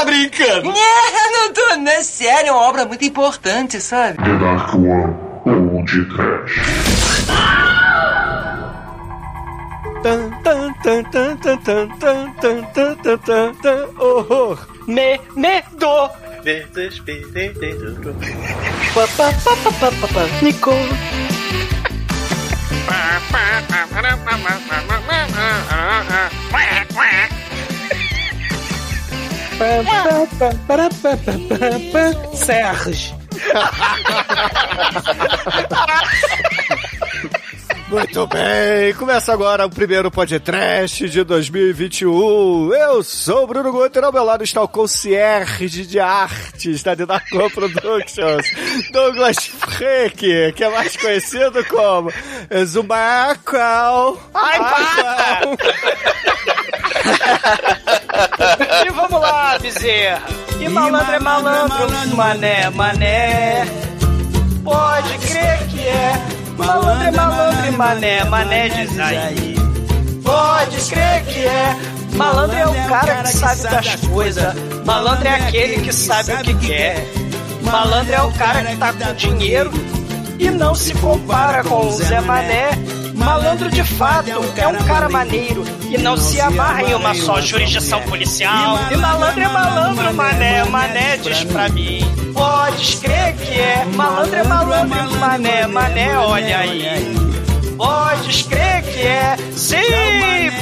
tá brincando? Não, não tô, não. É sério, é uma obra muito importante, sabe? The Dark One, tan Trash. Horror! Me, medo! Desesperei dentro. Nico! Serge. Muito bem, começa agora o primeiro podcast de 2021. Eu sou o Bruno Guter, ao meu lado está o concierge de artes da Dinacor Productions, Douglas Freak, que é mais conhecido como Zumacal. Ai, para! e vamos lá, Bezerra. E malandro é malandro, mané, mané. Pode crer que é. Malandro é malandro e mané, mané diz aí. Pode crer que é. Malandro é o cara que sabe das coisas. Malandro é aquele que sabe o que quer. Malandro é o cara que tá com dinheiro e não se compara com o Zé Mané. Malandro de fato é um cara maneiro e não se amarra em uma só jurisdição policial. E malandro é malandro, mané, mané diz pra mim. Podes crer que é. Malandro é malandro, mané, mané, olha aí. Podes crer que é. Sim,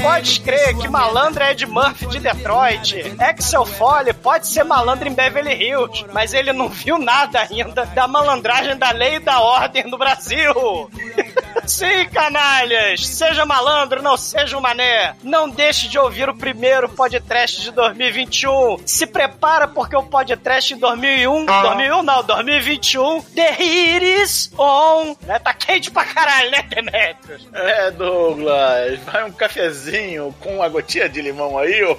podes crer que malandro é Ed Murphy de Detroit. Axel Foley pode ser malandro em Beverly Hills, mas ele não viu nada ainda da malandragem da lei e da ordem no Brasil. Sim, canalhas! Seja malandro, não seja um mané. Não deixe de ouvir o primeiro podcast de 2021. Se prepara porque o podcast em 2001, 2001 não, 2021, The Heat is on. Né? Tá quente pra caralho, né, Demetrius? É, Douglas, vai um cafezinho com uma gotinha de limão aí, ô,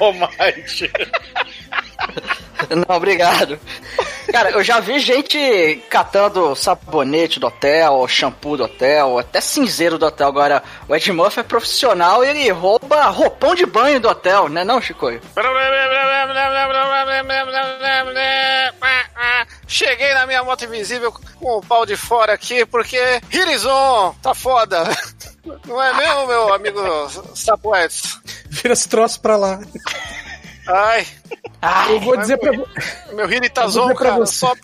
ô Mike. Não, obrigado. Cara, eu já vi gente catando sabonete do hotel, shampoo do hotel, até cinzeiro do hotel. Agora, o Ed Murphy é profissional e ele rouba roupão de banho do hotel, né não, Chico? Cheguei na minha moto invisível com o pau de fora aqui, porque Hirizon tá foda. Não é mesmo, meu amigo Sapoetes? Vira esse troço pra lá. Ai. eu vou dizer pra meu, meu Hiritazon, pra cara, você. só...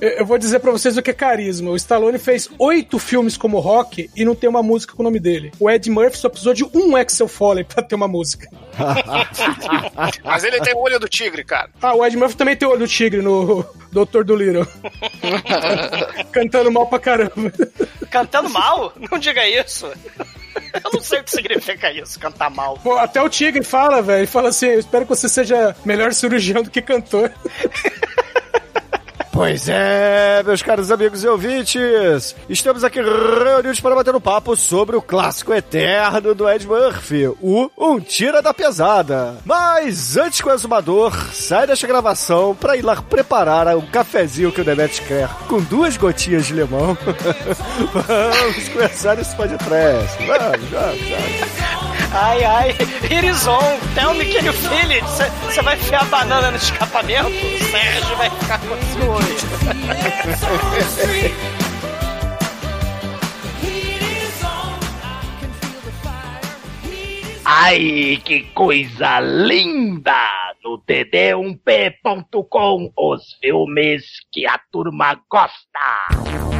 Eu vou dizer pra vocês o que é carisma. O Stallone fez oito filmes como rock e não tem uma música com o nome dele. O Ed Murphy só precisou de um Axel Foley pra ter uma música. Mas ele tem o olho do tigre, cara. Ah, o Ed Murphy também tem olho do tigre no Doutor do Little. Cantando mal pra caramba. Cantando mal? Não diga isso. Eu não sei o que significa isso, cantar mal. Pô, até o tigre fala, velho. Ele fala assim: Eu espero que você seja melhor cirurgião do que cantor. Pois é, meus caros amigos e ouvintes, estamos aqui reunidos para bater um papo sobre o clássico eterno do Ed Murphy, o Um Tira da Pesada. Mas antes que o exumador sai desta gravação para ir lá preparar um cafezinho que o Demet quer com duas gotinhas de limão, vamos começar esse podcast. Vamos, vamos, vamos. Ai, ai, Irizon, tell me can you feel it? Você vai enfiar a banana no escapamento? O Sérgio vai ficar com ciúme. Ai, que coisa linda! No td1p.com, os filmes que a turma gosta.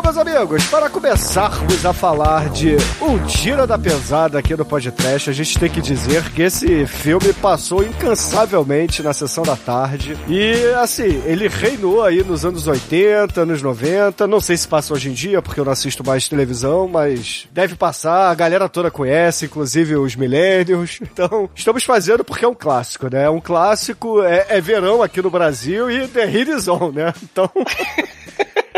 Bom, meus amigos, para começarmos a falar de Um Tira da Pesada aqui no podcast, a gente tem que dizer que esse filme passou incansavelmente na sessão da tarde. E, assim, ele reinou aí nos anos 80, anos 90. Não sei se passa hoje em dia, porque eu não assisto mais televisão, mas deve passar. A galera toda conhece, inclusive os millennials. Então, estamos fazendo porque é um clássico, né? Um clássico, é, é verão aqui no Brasil e The Hit né? Então...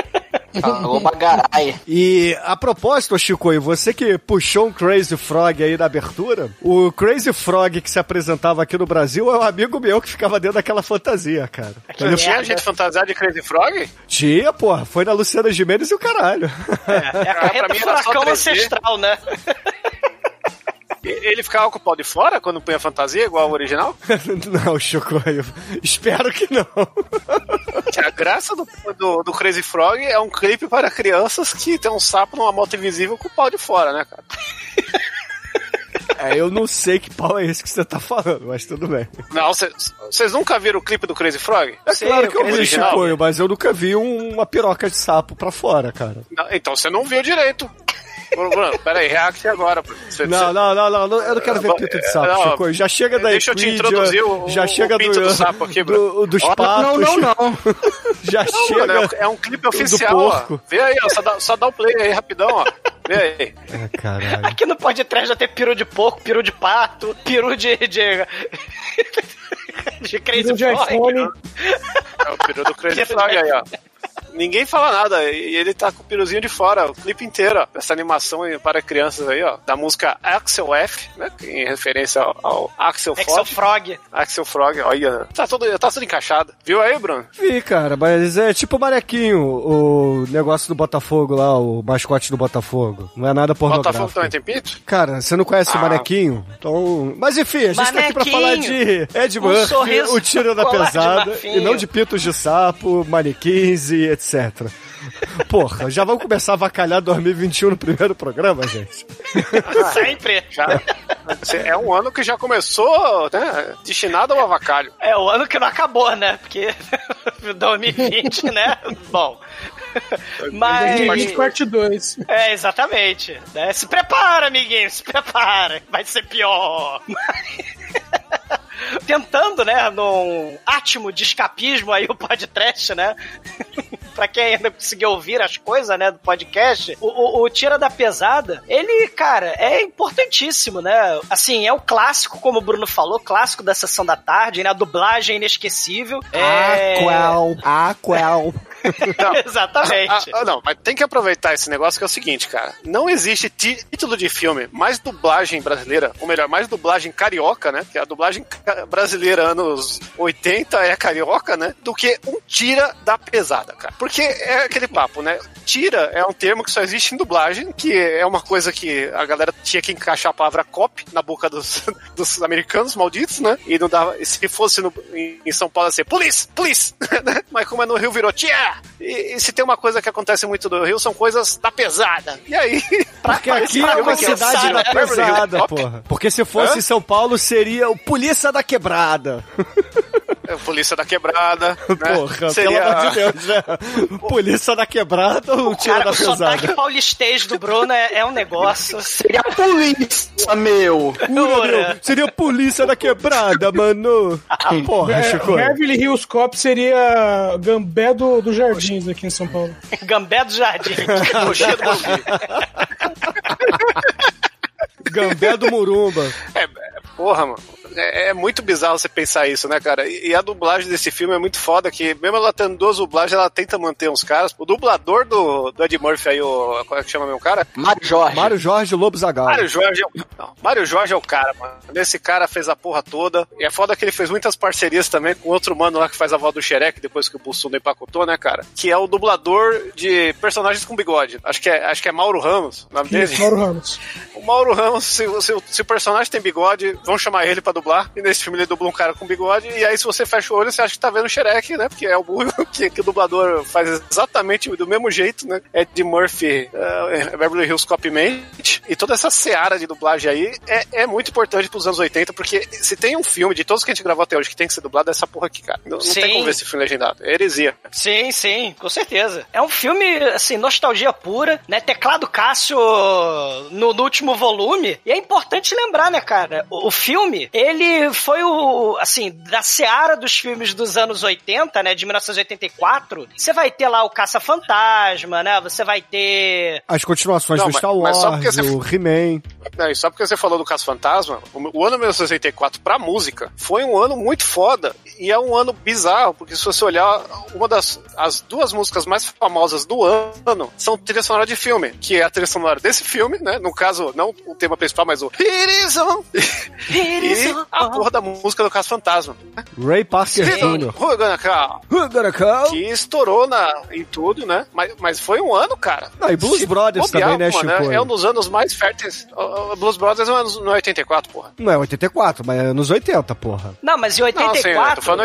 Alô, bagarai. E a propósito, Chico, e você que puxou um Crazy Frog aí na abertura, o Crazy Frog que se apresentava aqui no Brasil é um amigo meu que ficava dentro daquela fantasia, cara. Não tinha gente fantasiada de Crazy Frog? Tinha, porra, foi na Luciana Gimenez e o caralho. É a pra carreta furacão 3D. ancestral, né? Ele ficava com o pau de fora quando punha fantasia, igual o original? não, Chico, eu espero que não. A graça do, do, do Crazy Frog é um clipe para crianças que tem um sapo numa moto invisível com o pau de fora, né, cara? É, eu não sei que pau é esse que você tá falando, mas tudo bem. Não, vocês nunca viram o clipe do Crazy Frog? É claro que eu vi. Chico, mas eu nunca vi um- uma piroca de sapo pra fora, cara. Não, então você não viu direito. Bruno, Bruno, peraí, react agora. Bruno. Você- Não, você- não, não, não, não, eu não quero ver pinto de sapo, Não, Chico. Já chega da deixa eu te introduzir o- já o- chega o pinto do, do sapo aqui, do, dos Ó, patos. não, não, não. Já Não, chega. mano, é um- é um clipe oficial, ó. porco. Vê aí, ó, só dá, só dá o play aí rapidão, ó. Vê aí. É, caralho. Aqui no Pode Trás já tem peru de porco, peru de pato, peru de. de. de Crazy Frog. É o peru do Crazy Frog aí, ó. Ninguém fala nada, e ele tá com o piruzinho de fora, o clipe inteiro, ó. Essa animação para crianças aí, ó. Da música Axel F, né? Em referência ao, ao Axel Axel Frog. Frog. Axel Frog, olha. Tá tudo, tá tudo encaixado. Viu aí, Bruno? Vi, cara, mas é tipo o Manequinho, o negócio do Botafogo lá, o mascote do Botafogo. Não é nada pornográfico. Botafogo também tem pinto? Cara, você não conhece o Ah. Manequinho? Então. Mas enfim, a gente tá aqui pra Manequinho. falar de Ed Um Murphy, o tiro da pesada, e não de pintos de sapo, manequins e etc. Porra, já vamos começar a avacalhar 2021 no primeiro programa, gente? Sempre. Já. É um ano que já começou, né? Destinado ao avacalho. É o ano que não acabou, né? Porque 2020, né? Bom. Mas. 2020 parte 2. É, exatamente. Né? Se prepara, amiguinho, se prepara. Vai ser pior. Tentando, né, num átimo de escapismo aí o podcast, né? Pra quem ainda conseguiu ouvir as coisas, né, do podcast, o, o, o Tira da Pesada, ele, cara, é importantíssimo, né? Assim, é o clássico, como o Bruno falou, clássico da Sessão da Tarde, né? A dublagem inesquecível. É... Aquel, Aquel. Exatamente. Ah, ah, não, mas tem que aproveitar esse negócio que é o seguinte, cara. Não existe título de filme mais dublagem brasileira, ou melhor, mais dublagem carioca, né? Que a dublagem brasileira anos 80 é carioca, né? Do que um tira da pesada, cara. Porque é aquele papo, né? Tira é um termo que só existe em dublagem, que é uma coisa que a galera tinha que encaixar a palavra cop na boca dos, dos americanos malditos, né? E não dava. Se fosse no- em, São Paulo, ia ser police, police? Mas como é no Rio, virou tia! E, e se tem uma coisa que acontece muito no Rio, são coisas da pesada. E aí, Porque aqui é uma cidade da pesada, porra. Porque se fosse Hã? São Paulo, seria o Polícia da Quebrada. É, Polícia da Quebrada. Né? Porra, Seria... pelo amor de Deus, né? Polícia da Quebrada ou tira Cara, da o sotaque pesada? paulistês do Bruno é, é um negócio. Seria a polícia, meu. Ura, meu, seria Polícia da Quebrada, mano. Porra, É, Chico. Beverly Hills Cop seria Gambé do, do Jardins aqui em São Paulo. Gambé do Jardim. Coxinha do Morumbi. Gambé do Murumba. É, porra, mano. É, é muito bizarro você pensar isso, né, cara? E, e a dublagem desse filme é muito foda, que mesmo ela tendo duas dublagens, ela tenta manter uns caras. O dublador do, do Ed Murphy aí, o. Como é que chama meu cara? Mário Jorge. Mário Jorge Lobo Zagal. Mário Jorge é o. Não, Mário Jorge é o cara, mano. Esse cara fez a porra toda. E é foda que ele fez muitas parcerias também com outro mano lá que faz a voz do Shrek, depois que o Bussunda empacotou, né, cara? Que é o dublador de personagens com bigode. Acho que é, acho que é Mauro Ramos, o nome dele. Mauro Ramos. O Mauro Ramos, se, se, se o personagem tem bigode, vão chamar ele pra dublar. E nesse filme ele dubla um cara com bigode. E aí, se você fecha o olho, você acha que tá vendo o Shrek, né? Porque é o burro que, que o dublador faz exatamente do mesmo jeito, né? Ed Murphy, uh, Beverly Hills Cop Mente. E toda essa seara de dublagem aí é, é muito importante pros anos 80, porque se tem um filme de todos que a gente gravou até hoje que tem que ser dublado, é essa porra aqui, cara. Não, não tem como ver esse filme legendado. É heresia. Sim, sim, com certeza. É um filme, assim, nostalgia pura, né? Teclado Cássio no, no último volume. E é importante lembrar, né, cara? O, o filme, ele foi o, assim, da seara dos filmes dos anos 80, né, de 1984, você vai ter lá o Caça-Fantasma, né, você vai ter... As continuações Não, do mas- Star mas só porque Wars, você- o He-Man. Não, e só porque você falou do Caso Fantasma, o, o ano 1964 pra música foi um ano muito foda. E é um ano bizarro, porque se você olhar, uma das as duas músicas mais famosas do ano são trilha sonora de filme, que é a trilha sonora desse filme, né? No caso, não o tema principal, mas o It is on. e a porra da música do Caso Fantasma. Ray Parker Jr. Que estourou na, em tudo, né? Mas, mas foi um ano, cara. Não, e Blues Se Brothers também, né, mano, Chico? É um dos anos mais férteis. O- Blues Brothers é anos- não é 84, porra. Não é 84, mas é nos 80, porra. Não, mas em Não, sim, eu 84... tô falando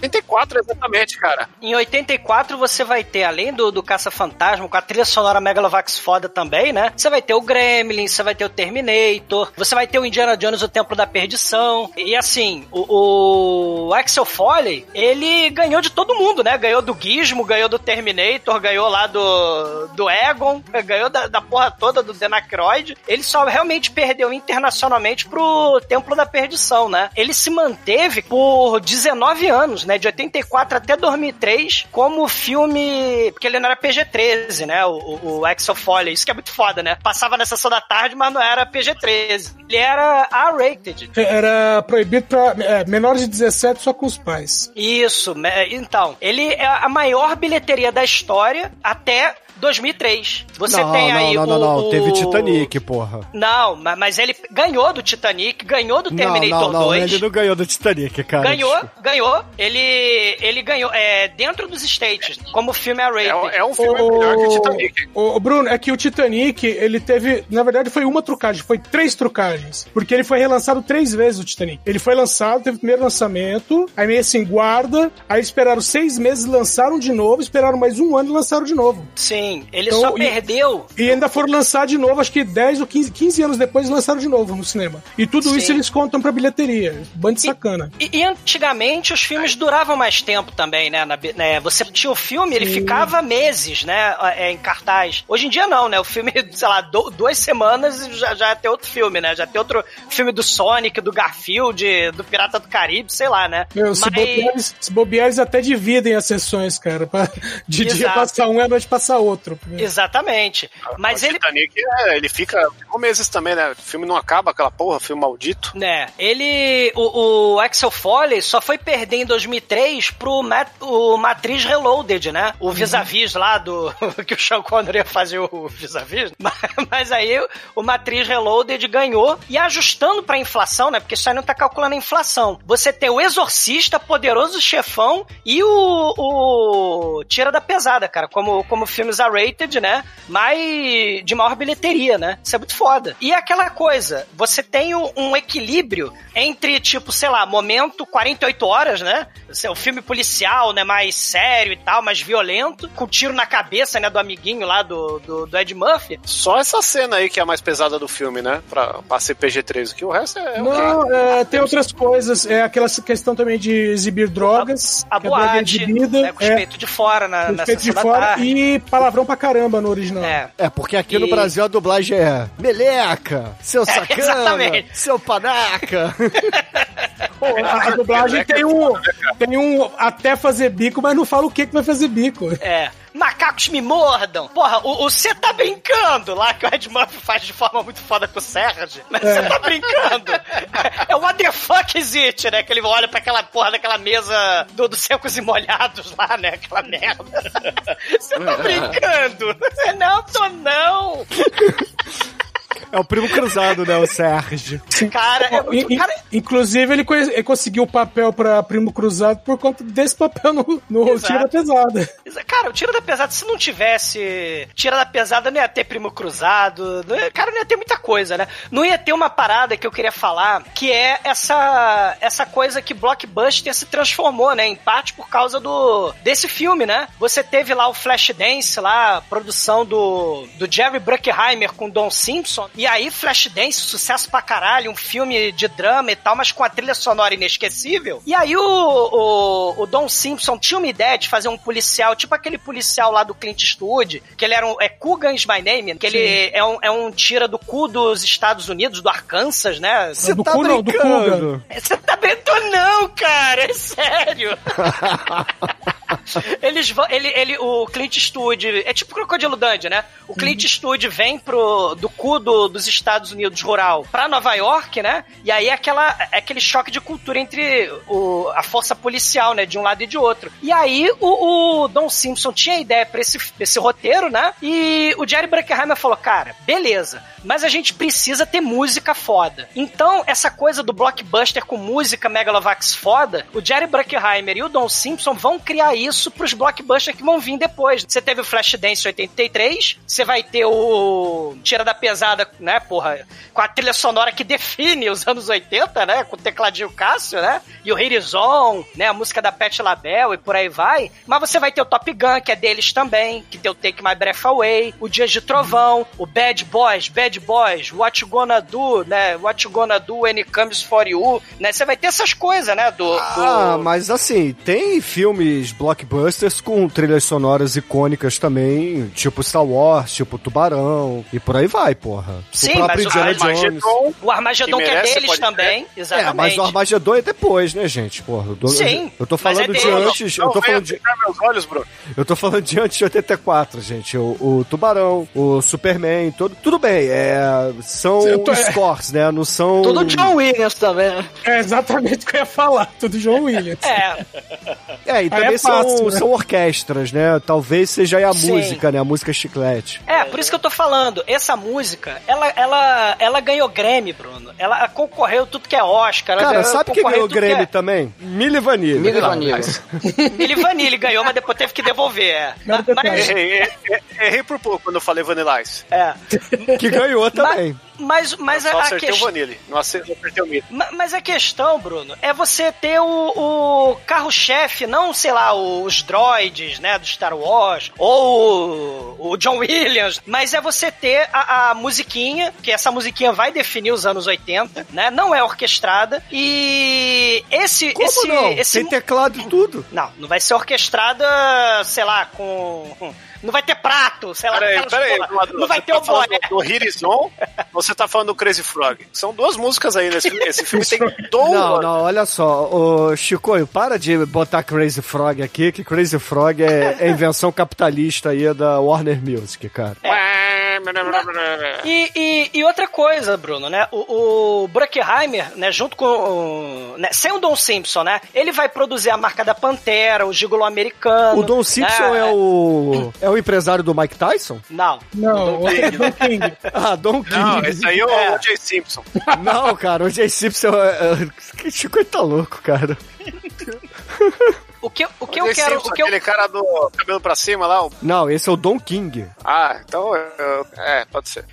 84 exatamente, cara. Em 84 você vai ter, além do, do Caça-Fantasma, com a trilha sonora Megalovax foda também, né? Você vai ter o Gremlin, você vai ter o Terminator, você vai ter o Indiana Jones, o Templo da Perdição. E assim, o, o Axel Foley, ele ganhou de todo mundo, né? Ganhou do Gizmo, ganhou do Terminator, ganhou lá do, do Egon, ganhou da, da porra toda do Denacroid. Ele só realmente perdeu internacionalmente pro Templo da Perdição, né? Ele se manteve por 19 anos, né? De 84 até 2003, como filme. Porque ele não era PG-13, né? O, o, Axel Foley. Isso que é muito foda, né? Passava na sessão da tarde, mas não era PG-13. Ele era R-rated. Era proibido pra é, menores de 17 só com os pais. Isso, então. Ele é a maior bilheteria da história até 2003. Você não, tem não, aí não, o. não, não, o- teve Titanic, porra. Não, ma- mas ele ganhou do Titanic, ganhou do Não, Terminator não, não, 2. ele não ganhou do Titanic, cara. Ganhou, desculpa. ganhou. Ele, ele ganhou é, dentro dos States, como filme R-rated. É, um- é um filme melhor que o Titanic. O, o Bruno, é que o Titanic, ele teve, na verdade, foi uma trucagem, foi três trucagens. Porque ele foi relançado três vezes, o Titanic. Ele foi lançado, teve o primeiro lançamento, aí meio assim, guarda, aí esperaram seis meses, lançaram de novo, esperaram mais um ano e lançaram de novo. Sim, ele Então, só e- perdeu. E ainda foram lançar de novo, acho que 10 ou 15, 15 anos depois lançaram de novo no cinema. E tudo Sim. isso eles contam pra bilheteria. Bando de sacana. E, e antigamente os filmes duravam mais tempo também, né? Na né? Você tinha o filme, ele ficava meses, né? é, em cartaz. Hoje em dia não, né? O filme, sei lá, do- duas semanas e já, já tem outro filme, né? Já tem outro filme do Sonic, do Garfield, do Pirata do Caribe, sei lá, né? Meu, se, bobear, eles- se bobear, eles até dividem as sessões, cara. Pra, de dia Exato. passar um e à noite passar outro. Exatamente. Mas o ele, Titanic, é, ele fica ficou meses também, né? O filme não acaba, aquela porra, filme maldito. né, ele, o, o Axel Foley só foi perder em 2003 pro Mat, o Matriz Reloaded, né? O vis-a-vis lá do, que o Sean Connery ia fazer o vis-a-vis. Mas, mas aí o Matriz Reloaded ganhou e ajustando pra inflação, né? Porque isso aí não tá calculando a inflação. Você tem o Exorcista, Poderoso Chefão e o, o Tira da Pesada, cara, como, como filmes R-rated, né? Mas de maior bilheteria, né? Isso é muito foda. E é aquela coisa, você tem um, um equilíbrio entre, tipo, sei lá, momento 48 horas, né? É um filme policial, né? Mais sério e tal, mais violento, com tiro na cabeça, né? Do amiguinho lá do, do, do Ed Murphy. Só essa cena aí que é a mais pesada do filme, né? Pra, pra ser PG-13, que o resto é. ok. Não, é, tem outras coisas. É aquela questão também de exibir drogas. A que é droga boate, exibida, né? Com os é, de fora na, na de sessão da fora tarde. e palavrão pra caramba no original. É. É, porque aqui no E- Brasil a dublagem é meleca, seu sacana, exatamente. seu panaca. Pô, a, a dublagem tem um, tem um até fazer bico, mas não fala o que, que vai fazer bico. É. Macacos me mordam. Porra, o você tá brincando lá que o Ed Murphy faz de forma muito foda com o Serge. Mas você tá brincando. É o what the fuck is it, né? Que ele olha pra aquela porra daquela mesa do, dos secos e molhados lá, né? Aquela merda. Você tá brincando? Não, tô não. É o primo cruzado, né, o Sérgio. Cara, é muito. in- Cara, inclusive, ele, ele conseguiu o papel pra Primo Cruzado por conta desse papel no, no Exato. Tira Pesada. Cara, o Tira da Pesada, se não tivesse Tira da Pesada, não ia ter Primo Cruzado, não ia- cara, não ia ter muita coisa, né? Não ia ter uma parada que eu queria falar, que é essa essa coisa que Blockbuster se transformou, né? Em parte por causa do desse filme, né? Você teve lá o Flashdance, lá, a produção do, do Jerry Bruckheimer com Don Simpson. E aí, Flashdance, sucesso pra caralho, um filme de drama e tal, mas com a trilha sonora inesquecível. E aí o, o, o Don Simpson tinha uma ideia de fazer um policial, tipo aquele policial lá do Clint Eastwood, que ele era um. É Coogan's My Name, que ele é um, é um tira do cu dos Estados Unidos, do Arkansas, né? Você do tá cu não, do brincando. Você tá brincando, não, cara, é sério. Eles vão. Ele, ele, o Clint Eastwood. É tipo Crocodilo Dundee, né? O Clint Eastwood vem pro, do cu do- dos Estados Unidos rural pra Nova York, né? E aí é, aquela, é aquele choque de cultura entre o, a força policial, né? De um lado e de outro. E aí o, o Don Simpson tinha ideia pra esse, esse roteiro, né? E o Jerry Bruckheimer falou: cara, beleza, mas a gente precisa ter música foda. Então, essa coisa do blockbuster com música Megalovax foda, o Jerry Bruckheimer e o Don Simpson vão criar isso pros blockbusters que vão vir depois. Você teve o Flashdance 83, você vai ter o Tira da Pesada, né, porra, com a trilha sonora que define os anos 80, né, com o tecladinho Cássio, né, e o Horizon, né, a música da Pet LaBelle e por aí vai. Mas você vai ter o Top Gun, que é deles também, que tem o Take My Breath Away, o Dias de Trovão, o Bad Boys, Bad Boys, What You Gonna Do, né, What You Gonna Do When It Comes For You, né, você vai ter essas coisas, né, do... do... Ah, mas assim, tem filmes blockbusters com trilhas sonoras icônicas também, tipo Star Wars, tipo Tubarão, e por aí vai, porra. Sim, o próprio mas o. Armagedon, O Armagedon Que que, é deles também, É, exatamente. mas o Armagedon é depois, né, gente? Porra, eu tô, Sim, eu tô mas falando é de antes, eu Não tô venha falando de, ficar meus olhos, Bruno. eu tô falando de antes de 84, gente. O, o Tubarão, o Superman, todo, tudo bem, é, são Eu tô- scores, né? Não são Tudo John Williams também. né? É exatamente o que eu ia falar, tudo João Williams. É, É, e também é são, né? são orquestras, né? Talvez seja aí a Sim. música, né? A música chiclete. É, por isso que eu tô falando. Essa música, ela, ela, ela ganhou Grammy, Bruno. Ela concorreu tudo que é Oscar. ela Cara, sabe quem ganhou o tudo que Grammy é- também? Milli Vanilli. Milli Vanilli. Billy Vanilli ganhou, mas depois teve que devolver. É. Mas, Errei, errei, errei por pouco quando eu falei Vanilla Ice. é. Que ganhou também. Mas, mas Eu só a, a acertei o questão. Vanille, não ace- não acertei o Milho. Ma- Mas a questão, Bruno, é você ter o, o carro-chefe, não, sei lá, os droids, né, do Star Wars, ou o, o John Williams, mas é você ter a, a musiquinha, que essa musiquinha vai definir os anos 80, né, não é orquestrada, e esse... Como esse, não? esse Tem teclado e tudo. Não, não vai ser orquestrada, sei lá, com... Não vai ter prato, sei lá. Peraí, peraí, não vai ter tá o boné. do Horizon ou você tá falando do Crazy Frog? São duas músicas aí nesse filme. Esse filme tem dois. Não, não, olha só. Ô, Chico, para de botar Crazy Frog aqui, que Crazy Frog é, é invenção capitalista aí da Warner Music, cara. E, e, e outra coisa, Bruno, né? O, o Bruckheimer, né, junto com. o- né, sem o Don Simpson, né? Ele vai produzir a marca da Pantera, o Gigolo americano. O Don Simpson né, é o. É o empresário do Mike Tyson? Não. Não, o é Don King. Ah, Don King. Não, esse aí é o É. Simpson. Não, cara, o Jay Simpson é. é- Que Chico tá louco, cara. O que, o que O eu quero. Simpson, O que eu, aquele cara do cabelo pra cima lá. o- Não, esse é o Don King. Ah, então. eu- É, pode ser.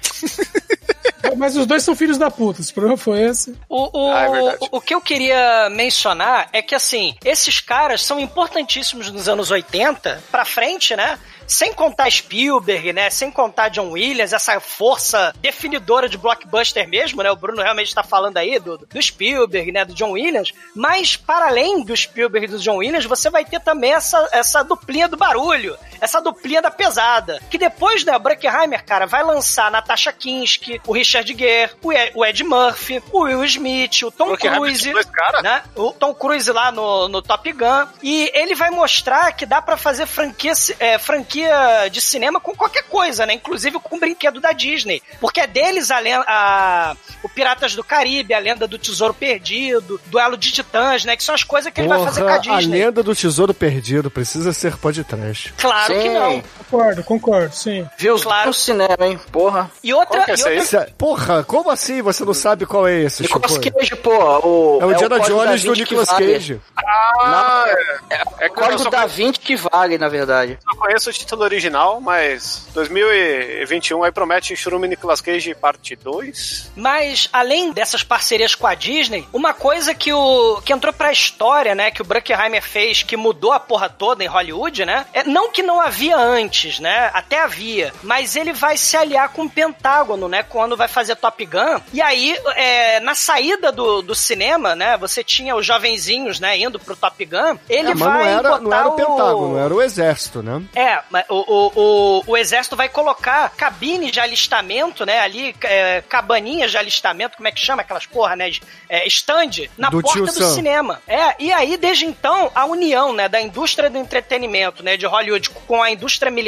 Mas os dois são filhos da puta, esse problema foi esse. O, o, Ah, é verdade. o que eu queria mencionar é que, assim, esses caras são importantíssimos nos anos 80 pra frente, né? Sem contar Spielberg, né? Sem contar John Williams, essa força definidora de blockbuster mesmo, né? O Bruno realmente está falando aí do, do Spielberg, né? Do John Williams. Mas, para além do Spielberg e do John Williams, você vai ter também essa, essa duplinha do barulho, essa duplinha da pesada. Que depois, né? O Bruckheimer, cara, vai lançar Natasha Kinski, o Richard Gere, o Ed, o Ed Murphy, o Will Smith, o Tom Cruise, dois caras? né? O Tom Cruise lá no, no Top Gun. E ele vai mostrar que dá pra fazer franquia, é, franquia de cinema com qualquer coisa, né? Inclusive com brinquedo da Disney. Porque é deles a, a o Piratas do Caribe, a Lenda do Tesouro Perdido, Duelo de Titãs, né? Que são as coisas que ele vai fazer com a Porra, a Disney. lenda do tesouro perdido precisa ser podcast. Claro que Sim. não. Concordo, concordo, sim. Viu Claro. no cinema, hein? Porra. E outra, Qual que é e outra Porra, como assim você não sabe qual é esse, Chico? Nicolas Cage, pô. O, É o Indiana Código da Jones do Nicolas vale. Cage. Ah, é, É é o Código da conheço, Vinci que vale, na verdade. só conheço o título original, mas 2021 aí promete Churume Nicolas Cage parte 2. Mas, além dessas parcerias com a Disney, uma coisa que o que entrou pra história, né, que o Bruckheimer fez, que mudou a porra toda em Hollywood, né, é não que não havia antes, antes, né? Até havia. Mas ele vai se aliar com o Pentágono, né? Quando vai fazer Top Gun. E aí, é, na saída do, do cinema, né? Você tinha os jovenzinhos, né? Indo pro Top Gun. Ele É, mas vai não era, não era o Pentágono, era o Exército, né? é, o, o, o, o exército vai colocar cabines de alistamento, né? Ali, é, cabaninhas de alistamento, como é que chama aquelas porra, né? É, stand, na Do porta do Sam. cinema. É, e aí, desde então, a união, né, da indústria do entretenimento, né, de Hollywood com a indústria militar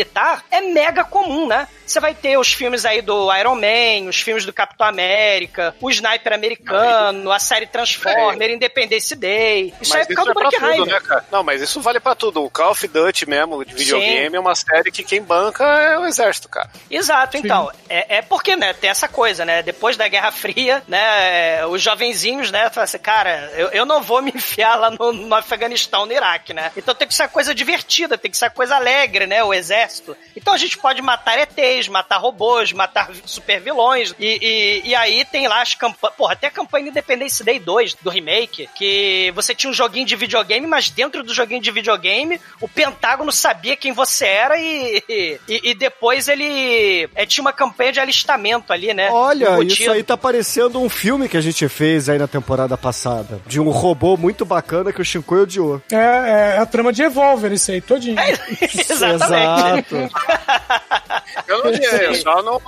é mega comum, né? Você vai ter os filmes aí do Iron Man, os filmes do Capitão América, o Sniper americano, a série Transformer, Independence Day. Isso aí é por causa é do Frank tudo, né, cara? Não, mas isso vale pra tudo. O Call of Duty mesmo, de videogame, é uma série que quem banca é o exército, cara. Exato, então. É, é porque, né, tem essa coisa, né? Depois da Guerra Fria, né, os jovenzinhos, né, falam assim, cara, eu, eu não vou me enfiar lá no, no Afeganistão, no Iraque, né? Então tem que ser uma coisa divertida, tem que ser coisa alegre, né, o exército. Então a gente pode matar ETs, matar robôs, matar super vilões, e, e, e aí tem lá as campanhas, porra, até a campanha Independence Day 2, do remake, que você tinha um joguinho de videogame, mas dentro do joguinho de videogame, o Pentágono sabia quem você era e, e, e depois ele é, tinha uma campanha de alistamento ali, né? Olha, embutido. isso aí tá parecendo um filme que a gente fez aí na temporada passada. De um robô muito bacana que o Shinkoi odiou. É, é a trama de Evolver, isso aí, todinho. Exatamente. Exato. Eu, não, eu, só não,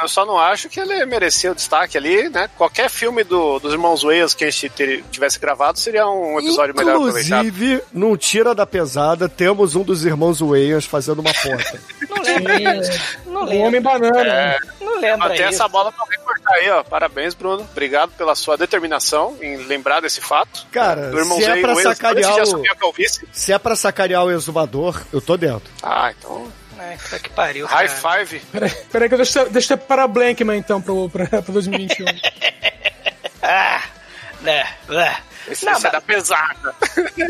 eu só não acho que ele merecia o destaque ali, né? Qualquer filme do, dos irmãos Wayans que a gente ter- tivesse gravado seria um episódio melhor aproveitado. Inclusive, no Tira da Pesada, temos um dos irmãos Wayans fazendo uma ponta. Não lembra isso. Não. Homem Banana. É, Não lembra Até essa bola pra recortar aí, ó. Parabéns, Bruno. Obrigado pela sua determinação em lembrar desse fato. Cara, Do irmão se é pra Wayans, sacanear o-. Se é pra sacanear o exumador, eu tô dentro. Ah, então. É, puta que pariu, High cara. five. Peraí, peraí que eu deixo, deixo para Blankman, então, pro, pra, pra 2021. Ah, né, né. Esse, Não, esse é da pesada.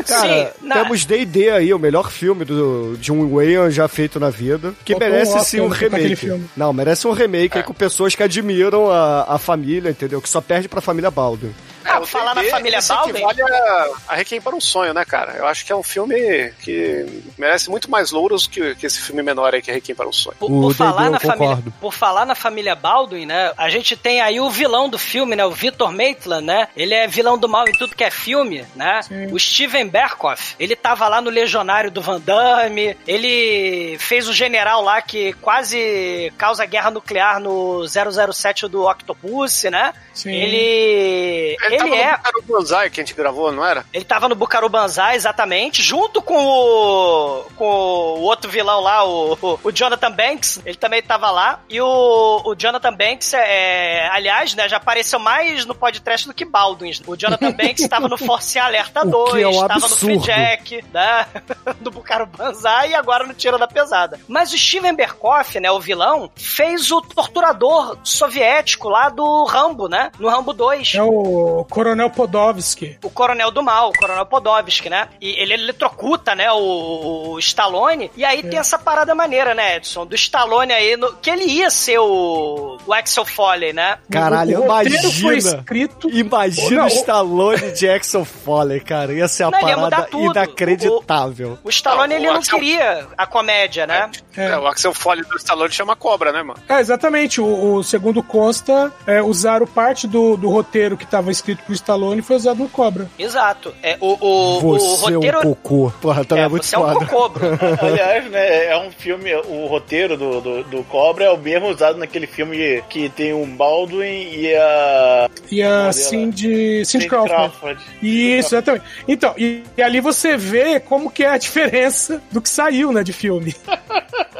Cara, Sim, temos D&D aí, o melhor filme do, de um Wayne já feito na vida, que Faltou merece um sim um remake. Não, merece um remake aí com pessoas que admiram a, a família, entendeu? Que só perde pra família Baldwin. Ah, o falar na família Baldwin? equivale a, a Requiem para um Sonho, né, cara? Eu acho que é um filme que merece muito mais louros que, que esse filme menor aí, que é Requiem para um Sonho. Por, por falar na família, por falar na família Baldwin, né? A gente tem aí o vilão do filme, né? O Victor Maitland, né? Ele é vilão do mal em tudo que é filme, né? O Steven Berkoff, ele tava lá no Legionário do Van Damme, ele fez o general lá que quase causa guerra nuclear no 007 do Octopus, né? Sim. Ele Ele, ele, tava é no Bucaro Banzai que a gente gravou, não era? ele tava no Bucaru Banzai, exatamente, junto com o com o outro vilão lá, o, o, o Jonathan Banks, ele também tava lá. E o, o Jonathan Banks, é, aliás, né, já apareceu mais no podcast do que Baldwin. O Jonathan Banks tava no Force Alerta O 2, que é um tava no Free. Jack, né, do Bucaru Banzai e agora no Tira da Pesada. Mas o Steven Berkoff, né, o vilão, fez o torturador soviético lá do Rambo, né, no Rambo 2 É o Coronel Podovsky. o coronel do mal, o coronel Podovsky, né? E ele eletrocuta, né, o, o Stallone. E aí tem essa parada maneira, né, Edson? Do Stallone aí, no- que ele ia ser o, o Axel Foley, né? Caralho, o foi imagina. escrito. Imagina Não, o Stallone de Jackson Foley, cara. Ia ser Não, mudar parada inacreditável. O Stallone, Não, o ele não Axel- queria a comédia, né? É. É, o Axel Foley do Stallone chama Cobra, né, mano? É, exatamente. O, o segundo consta, é, usaram parte do, do roteiro que estava escrito pro Stallone foi usado no Cobra. Exato. É, o, o, o Você roteiro... é um cocô. Porra, também é, é, muito você é um foda. cocô. Aliás, né, é um filme, o roteiro do, do, do Cobra é o mesmo usado naquele filme que tem o Baldwin e a E a Cindy, Cindy Crawford. Isso, exatamente. Então, e, e ali você vê como que é a diferença do que saiu, né, de filme.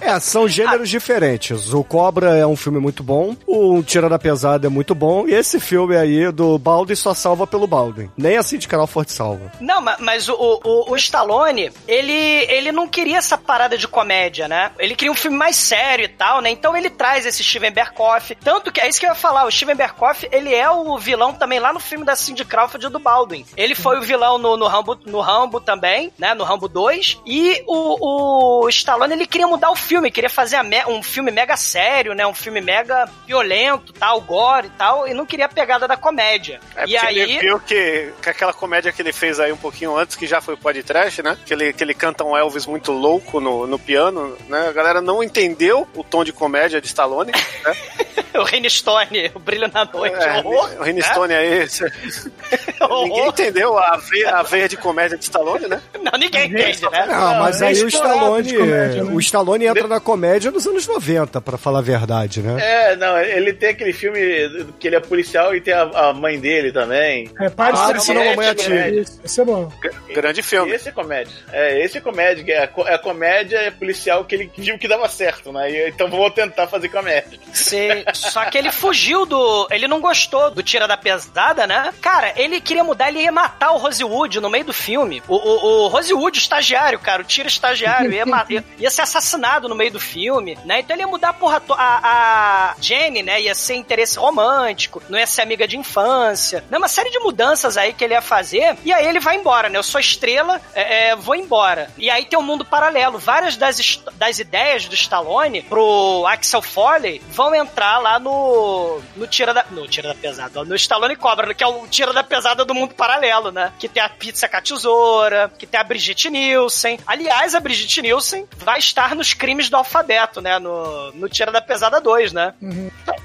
É, são gêneros diferentes. O Cobra é um filme muito bom, o Tira da Pesada é muito bom, e esse filme aí do Baldwin só salva pelo Baldwin. Nem assim de Crawford salva. Não, ma- mas o, o, o Stallone, ele, ele não queria essa parada de comédia, né? Ele queria um filme mais sério e tal, né? Então ele traz esse Steven Berkoff. Tanto que, é isso que eu ia falar, o Steven Berkoff, ele é o vilão também lá no filme da Cindy Crawford do Baldwin. Ele foi o vilão no, no, Rambo, no Rambo também, né? No Rambo 2. E o, o Stallone, ele queria mudar o filme queria fazer um filme mega sério, né? Um filme mega violento, tal, gore e tal, e não queria a pegada da comédia. É e aí. ele viu que, que aquela comédia que ele fez aí um pouquinho antes, que já foi podcast, né? Que ele, que ele canta um Elvis muito louco no, no piano, né? A galera não entendeu o tom de comédia de Stallone, né? o Rene Stone, o brilho na noite, É, horror. o Rini né? Stone aí. cê- Ninguém entendeu a veia, a veia de comédia de Stallone, né? Não, ninguém entende, né? Não, mas é aí o Stallone, comédia, né? o Stallone entra na comédia nos anos 90, pra falar a verdade, né? É, não, ele tem aquele filme que ele é policial e tem a, a mãe dele também. É, pai de Ah, Sexy não, Ed, mamãe atira. Isso, Esse é bom. Grande filme. Esse é comédia. É, esse é comédia. que É a, co- é a comédia policial que ele viu que dava certo, né? E, então vou tentar fazer comédia. Sim, só que ele fugiu do. Ele não gostou do Tira da Pesada, né? Cara, ele queria mudar, ele ia matar o Rosewood no meio do filme. O, o, o Rosewood, o estagiário, cara, o Tira estagiário, ia, ia, ia ser assassinado no meio do filme, né? Então ele ia mudar a porra to- a, a Jenny, né? Ia ser interesse romântico, não ia ser amiga de infância, né? Uma série de mudanças aí que ele ia fazer, e aí ele vai embora, né? Eu sou estrela, é, é, vou embora. E aí tem um mundo paralelo. Várias das, das ideias do Stallone pro Axel Foley vão entrar lá no. no Tira da. No Tira da Pesada, no Stallone Cobra, que é o Tira da Pesada do mundo paralelo, né? Que tem a pizza com a tesoura, que tem a Brigitte Nielsen. Aliás, a Brigitte Nielsen vai estar nos crimes do alfabeto, né? No, no Tira da Pesada 2, né?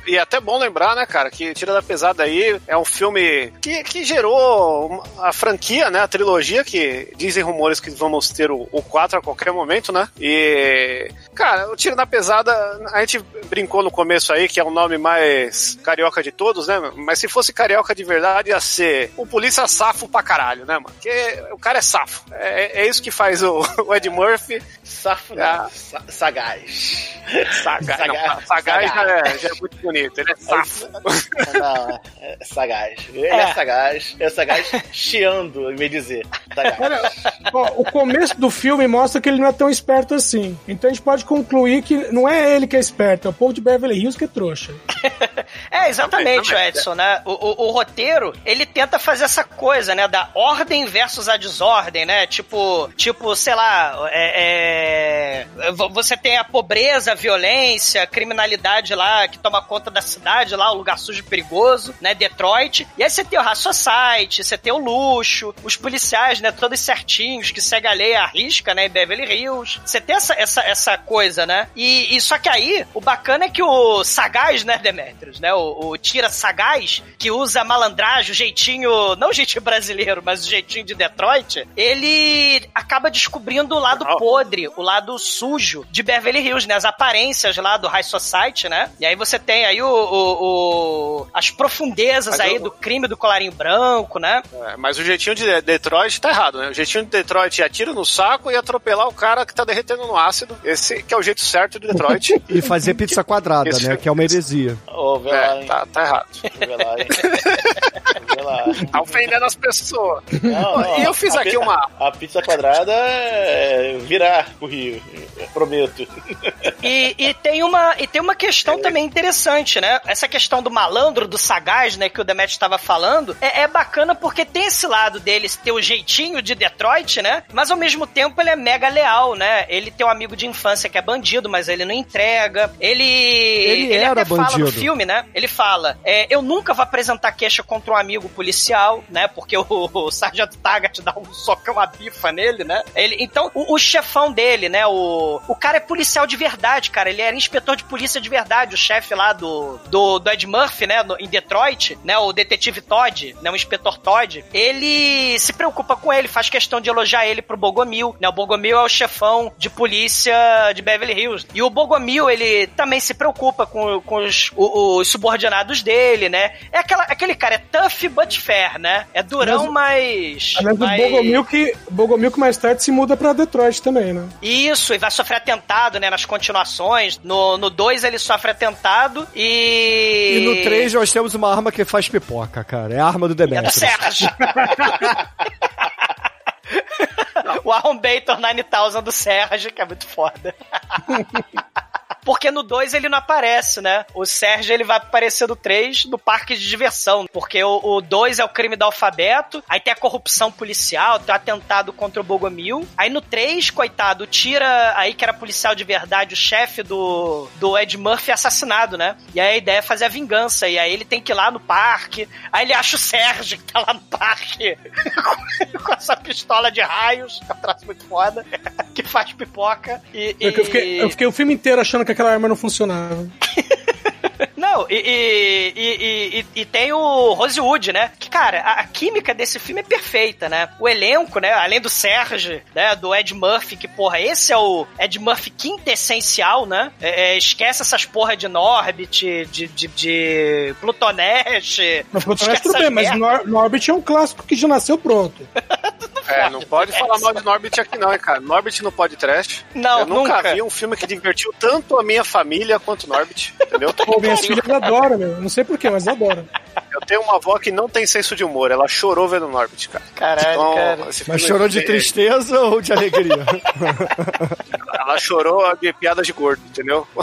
E é até bom lembrar, né, cara, que Tira da Pesada aí é um filme que, que gerou uma- a franquia, né, a trilogia, que dizem rumores que vamos ter o, o 4 a qualquer momento, né? E, cara, o Tira da Pesada, a gente brincou no começo aí que é o nome mais carioca de todos, né? Mas se fosse carioca de verdade, ia ser o polícia safo pra caralho, né, mano? Porque o cara é safo. É, é isso que faz o, o Ed Murphy. Safo, não. Ah. Sa- sagaz. Sagaz, não, Sagaz. sagaz já, é, já é muito bonito. Ele é safo. Não, é sagaz. Ele é, É. sagaz. É sagaz chiando, de dizer. Sagaz. Olha, ó, o começo do filme mostra que ele não é tão esperto assim. Então a gente pode concluir que não é ele que é esperto, é o povo de Beverly Hills que é trouxa. É, exatamente, também. Edson, né? O, o, o roteiro, ele tenta fazer essa coisa, né? Da ordem versus a desordem, né? Tipo, tipo, sei lá, é, é, vo- você tem a pobreza, a violência, a criminalidade lá que toma conta da cidade lá, o lugar sujo e perigoso, né? Detroit. E aí você tem o High Society, você tem o luxo, os policiais, né? Todos certinhos, que segue a lei à risca, né? Em Beverly Hills. Você tem essa, essa, essa coisa, né? E, e só que aí, o bacana é que o sagaz, né, Demetrius, né? O, o tira sagaz, que usa malandragem, o jeitinho, não o jeitinho brasileiro, mas o jeitinho de Detroit, ele acaba descobrindo o lado podre, o lado sujo de Beverly Hills, né? As aparências lá do High Society, né? E aí você tem aí o, o- o- as profundezas Mas aí eu- do crime do colarinho branco, né? É, mas o jeitinho de Detroit tá errado, né? O jeitinho de Detroit é atira no saco e atropelar o cara que tá derretendo no ácido. Esse que é o jeito certo de Detroit. E fazer pizza quadrada, Isso. né? Que é uma heresia. Ô, vê lá, é, hein? tá, tá errado. Vê lá, hein? Vê lá. Tá ofendendo as pessoas. Não, não, E eu fiz aqui pi- uma- A pizza quadrada é virar pro Rio. eu Prometo. E, e tem uma, e tem uma questão também interessante, né? Essa questão do malandro, do sagaz, né, que o Demet estava falando, é, é bacana porque tem esse lado dele ter o jeitinho de Detroit, né? Mas ao mesmo tempo ele é mega leal, né? Ele tem um amigo de infância que é bandido, mas ele não entrega. Ele. Ele era fala no filme, né? Ele fala: é, eu nunca vou apresentar queixa contra um amigo policial, né? Porque o, o Sargento Taggart dá um socão, uma bifa nele, né? Ele, então, o, o chefão dele, né? O, o cara é policial de verdade, cara. Ele era inspetor de polícia de verdade, o chefe lá do, do, do Ed Murphy, né? no- em Detroit, né? O detetive Todd, né? O inspetor Todd. Ele se preocupa com ele, faz questão de elogiar ele pro Bogomil, né? O Bogomil é o chefão de polícia de Beverly Hills. E o Bogomil, ele também se preocupa com, com os, o- os subordinados dele, né? É aquela, aquele cara, é tough but fair, né? É durão, mas... Aliás, o mas- Bogomilk, Bogomilk mais tarde se muda pra Detroit também, né? Isso, e vai sofrer atentado, né, nas continuações. No 2 ele sofre atentado e... E no 3 nós temos uma arma que faz pipoca, cara. É a arma do É do Demetrius. Sérgio. o Arrombator 9000 do Sérgio, que é muito foda. porque no 2 ele não aparece, né? O Sérgio ele vai aparecer no 3 no parque de diversão, porque o 2 é o crime do alfabeto, aí tem a corrupção policial, tem o atentado contra o Bogomil. Aí no 3, coitado, tira aí que era policial de verdade, o chefe do, do Ed Murphy é assassinado, né? E aí a ideia é fazer a vingança, e aí ele tem que ir lá no parque, aí ele acha o Sérgio que tá lá no parque com essa pistola de raios, traço muito foda, que faz pipoca. E, Eu, fiquei, eu fiquei o filme inteiro achando que aquela arma não funcionava. Não, e, e, e, e, tem o Rosewood, né? Que, cara, a, química desse filme é perfeita, né? O elenco, né? Além do Serge, né? Do Ed Murphy, que, porra, esse é o Ed Murphy quintessencial, né? É, é, esquece essas porra de Norbit, de, de, de Plutoneste. Não, Plutoneste tudo bem, mas Nor Norbit é um clássico que já nasceu pronto. É, não pode falar mal de Norbit aqui não, hein, cara. Norbit não pode trash. Não, Eu nunca, nunca. vi um filme que divertiu tanto a minha família quanto Norbit, entendeu? Pô, minhas filhas adoram, meu. Não sei porquê, mas adoram. Eu tenho uma avó que não tem senso de humor. Ela chorou vendo Norbit, cara. Caralho, Então, cara. Mas chorou de é- tristeza ou de alegria? Ela chorou de piada de gordo, entendeu?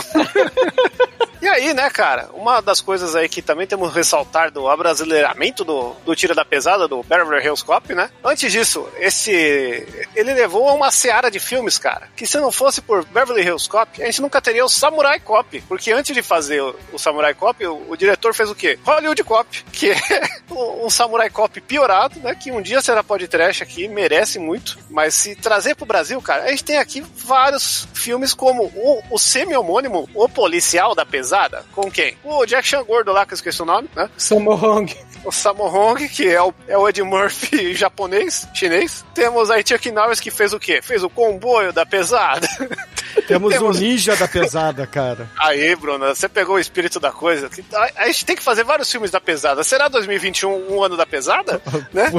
E aí, né, cara, uma das coisas aí que também temos que ressaltar do abrasileiramento do, do Tira da Pesada, do Beverly Hills Cop, né? Antes disso, esse... Ele levou a uma seara de filmes, cara, que se não fosse por Beverly Hills Cop, a gente nunca teria o Samurai Cop, porque antes de fazer o, o Samurai Cop, o, o diretor fez o quê? Hollywood Cop, que é um, Samurai Cop piorado, né, que um dia será podcast aqui, merece muito, mas se trazer pro Brasil, cara, a gente tem aqui vários filmes como o, o semi-homônimo O Policial da Pesada, com quem? O Jack Chan Gordo lá, que eu esqueci o nome, né? Sammo Hong. O Sammo Hong, que é o, é o Ed Murphy japonês, chinês. Temos aí Chuck Norris, que fez o quê? Fez o comboio da pesada. Temos o Temos- ninja da pesada, cara. Aí, Bruna, você pegou o espírito da coisa. A, a gente tem que fazer vários filmes da pesada. Será 2021 um ano da pesada? né?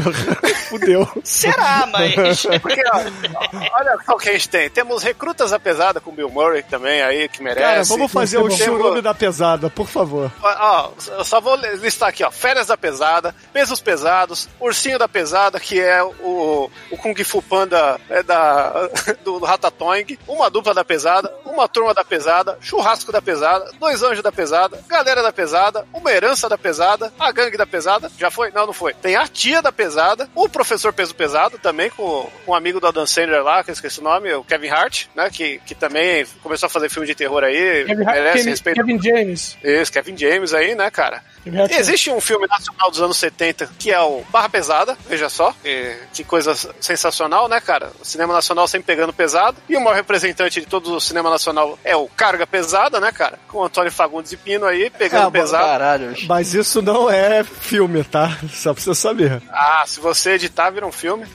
Fudeu. Será, mas. Porque, ó, olha só o que a gente tem. Temos Recrutas da Pesada com Bill Murray também aí, que merece. Cara, vamos fazer o Temos- churume da pesada, por favor. Ó, eu só vou listar aqui, ó. Férias da Pesada, Pesos Pesados, Ursinho da Pesada, que é o, o Kung Fu Panda é da, do, do Ratatouille, Uma Dupla da Pesada, Uma Turma da Pesada, Churrasco da Pesada, Dois Anjos da Pesada, Galera da Pesada, Uma Herança da Pesada, A Gangue da Pesada, já foi? Não, não foi. Tem A Tia da Pesada, o Professor Peso Pesado, também com, com um amigo do Adam Sandler lá, que eu esqueci o nome, o Kevin Hart, né, que, que também começou a fazer filme de terror aí, Kevin, merece Kevin- respeito. Kevin James. Isso, Kevin James aí, né, cara? Existe um filme nacional dos anos 70 que é o Barra Pesada, veja só. E que coisa sensacional, né, cara? O cinema nacional sempre pegando pesado. E o maior representante de todo o cinema nacional é o Carga Pesada, né, cara? Com o Antônio Fagundes e Pino aí, pegando Ah, pesado. Caralho. Mas isso não é filme, tá? Só pra você saber. Ah, se você editar, vira um filme.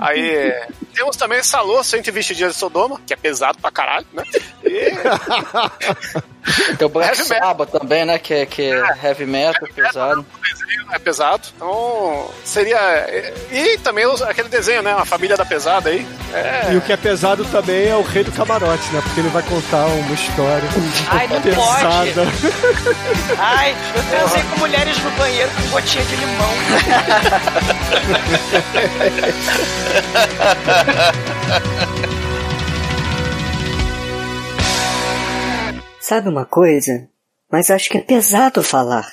Aí temos também Salô, 120 Dias de Sodoma, que é pesado pra caralho, né? E Tem o Black Heavy metal. Sabbath também, né? Que, é- que é heavy metal, pesado. o desenho é pesado. Então, seria. E também aquele desenho, né? Uma família da pesada aí. É. E o que é pesado também é o rei do camarote, né? Porque ele vai contar uma história Ai, não pesada. Ai, eu transei com mulheres no banheiro com gotinha de limão. Sabe uma coisa? Mas acho que é pesado falar.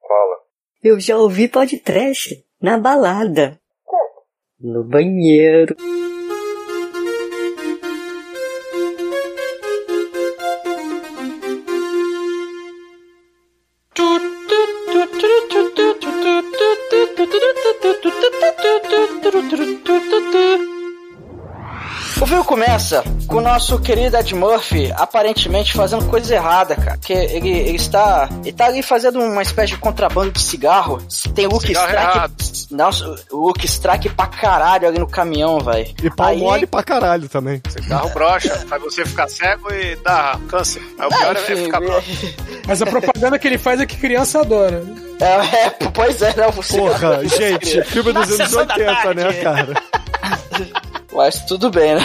Fala. Eu já ouvi podcast na balada. No banheiro. Começa com o nosso querido Ed Murphy aparentemente fazendo coisa errada, cara. Que ele, ele está. Ele tá ali fazendo uma espécie de contrabando de cigarro. Tem Luke Cigarro Strike. errado. Nossa, o Luke Strike pra caralho ali no caminhão, velho. E pau Aí- mole pra caralho também. Cigarro brocha, faz você ficar cego e dá câncer. Aí o pior é enfim, ficar broxa. Mas a propaganda que ele faz é que criança adora. É, é, pois é, né? Você Porra, gente, filme dos anos sessão da 80, né, cara? Mas tudo bem, né?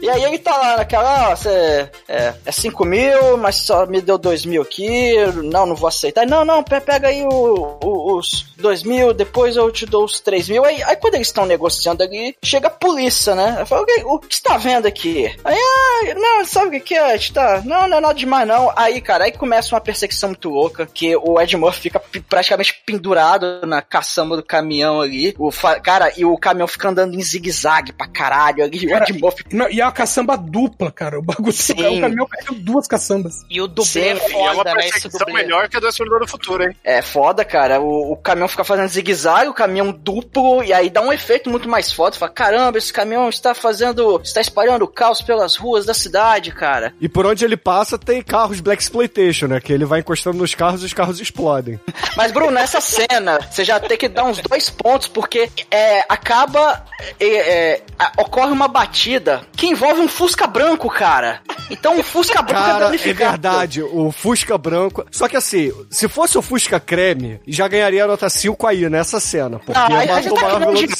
E aí ele tá lá naquela, ó, você é, é 5 mil, mas só me deu 2 mil aqui, não, não vou aceitar. Não, não, pe- pega aí o- o- os 2 mil, depois eu te dou os 3 mil. Aí, aí quando eles estão negociando ali, chega a polícia, né? Eu falo, o que, o que você tá vendo aqui? Aí, ah, não, sabe o que é? A tá, não, não é nada demais não. Aí, cara, aí começa uma perseguição muito louca, que o Ed Murphy fica praticamente pendurado na caçamba do caminhão ali. O cara, e o caminhão fica andando em zigue-zague pra caralho ali. O Ed Murphy Não, e é uma caçamba dupla, cara. O bagulho Sim. o caminhão caiu duas caçambas. E o dublê Sim, é E é uma foda, né? Melhor que a do Exterminador do Futuro, hein? É foda, cara. O, o caminhão fica fazendo zigue-zague, o caminhão duplo, e aí dá um efeito muito mais foda. Você fala, caramba, esse caminhão está fazendo. está espalhando caos pelas ruas da cidade, cara. E por onde ele passa tem carros Black Exploitation, né? Que ele vai encostando nos carros e os carros explodem. Mas, Bruno, nessa cena, você já tem que dar uns dois pontos, porque é, acaba. é, é, ocorre uma batida que envolve um Fusca branco, cara. Então um Fusca branco é Cara, é danificado. verdade, o Fusca branco. Só que assim, se fosse o Fusca creme, já ganharia nota 5 aí nessa cena. Porque Ah, matou você o tá maior.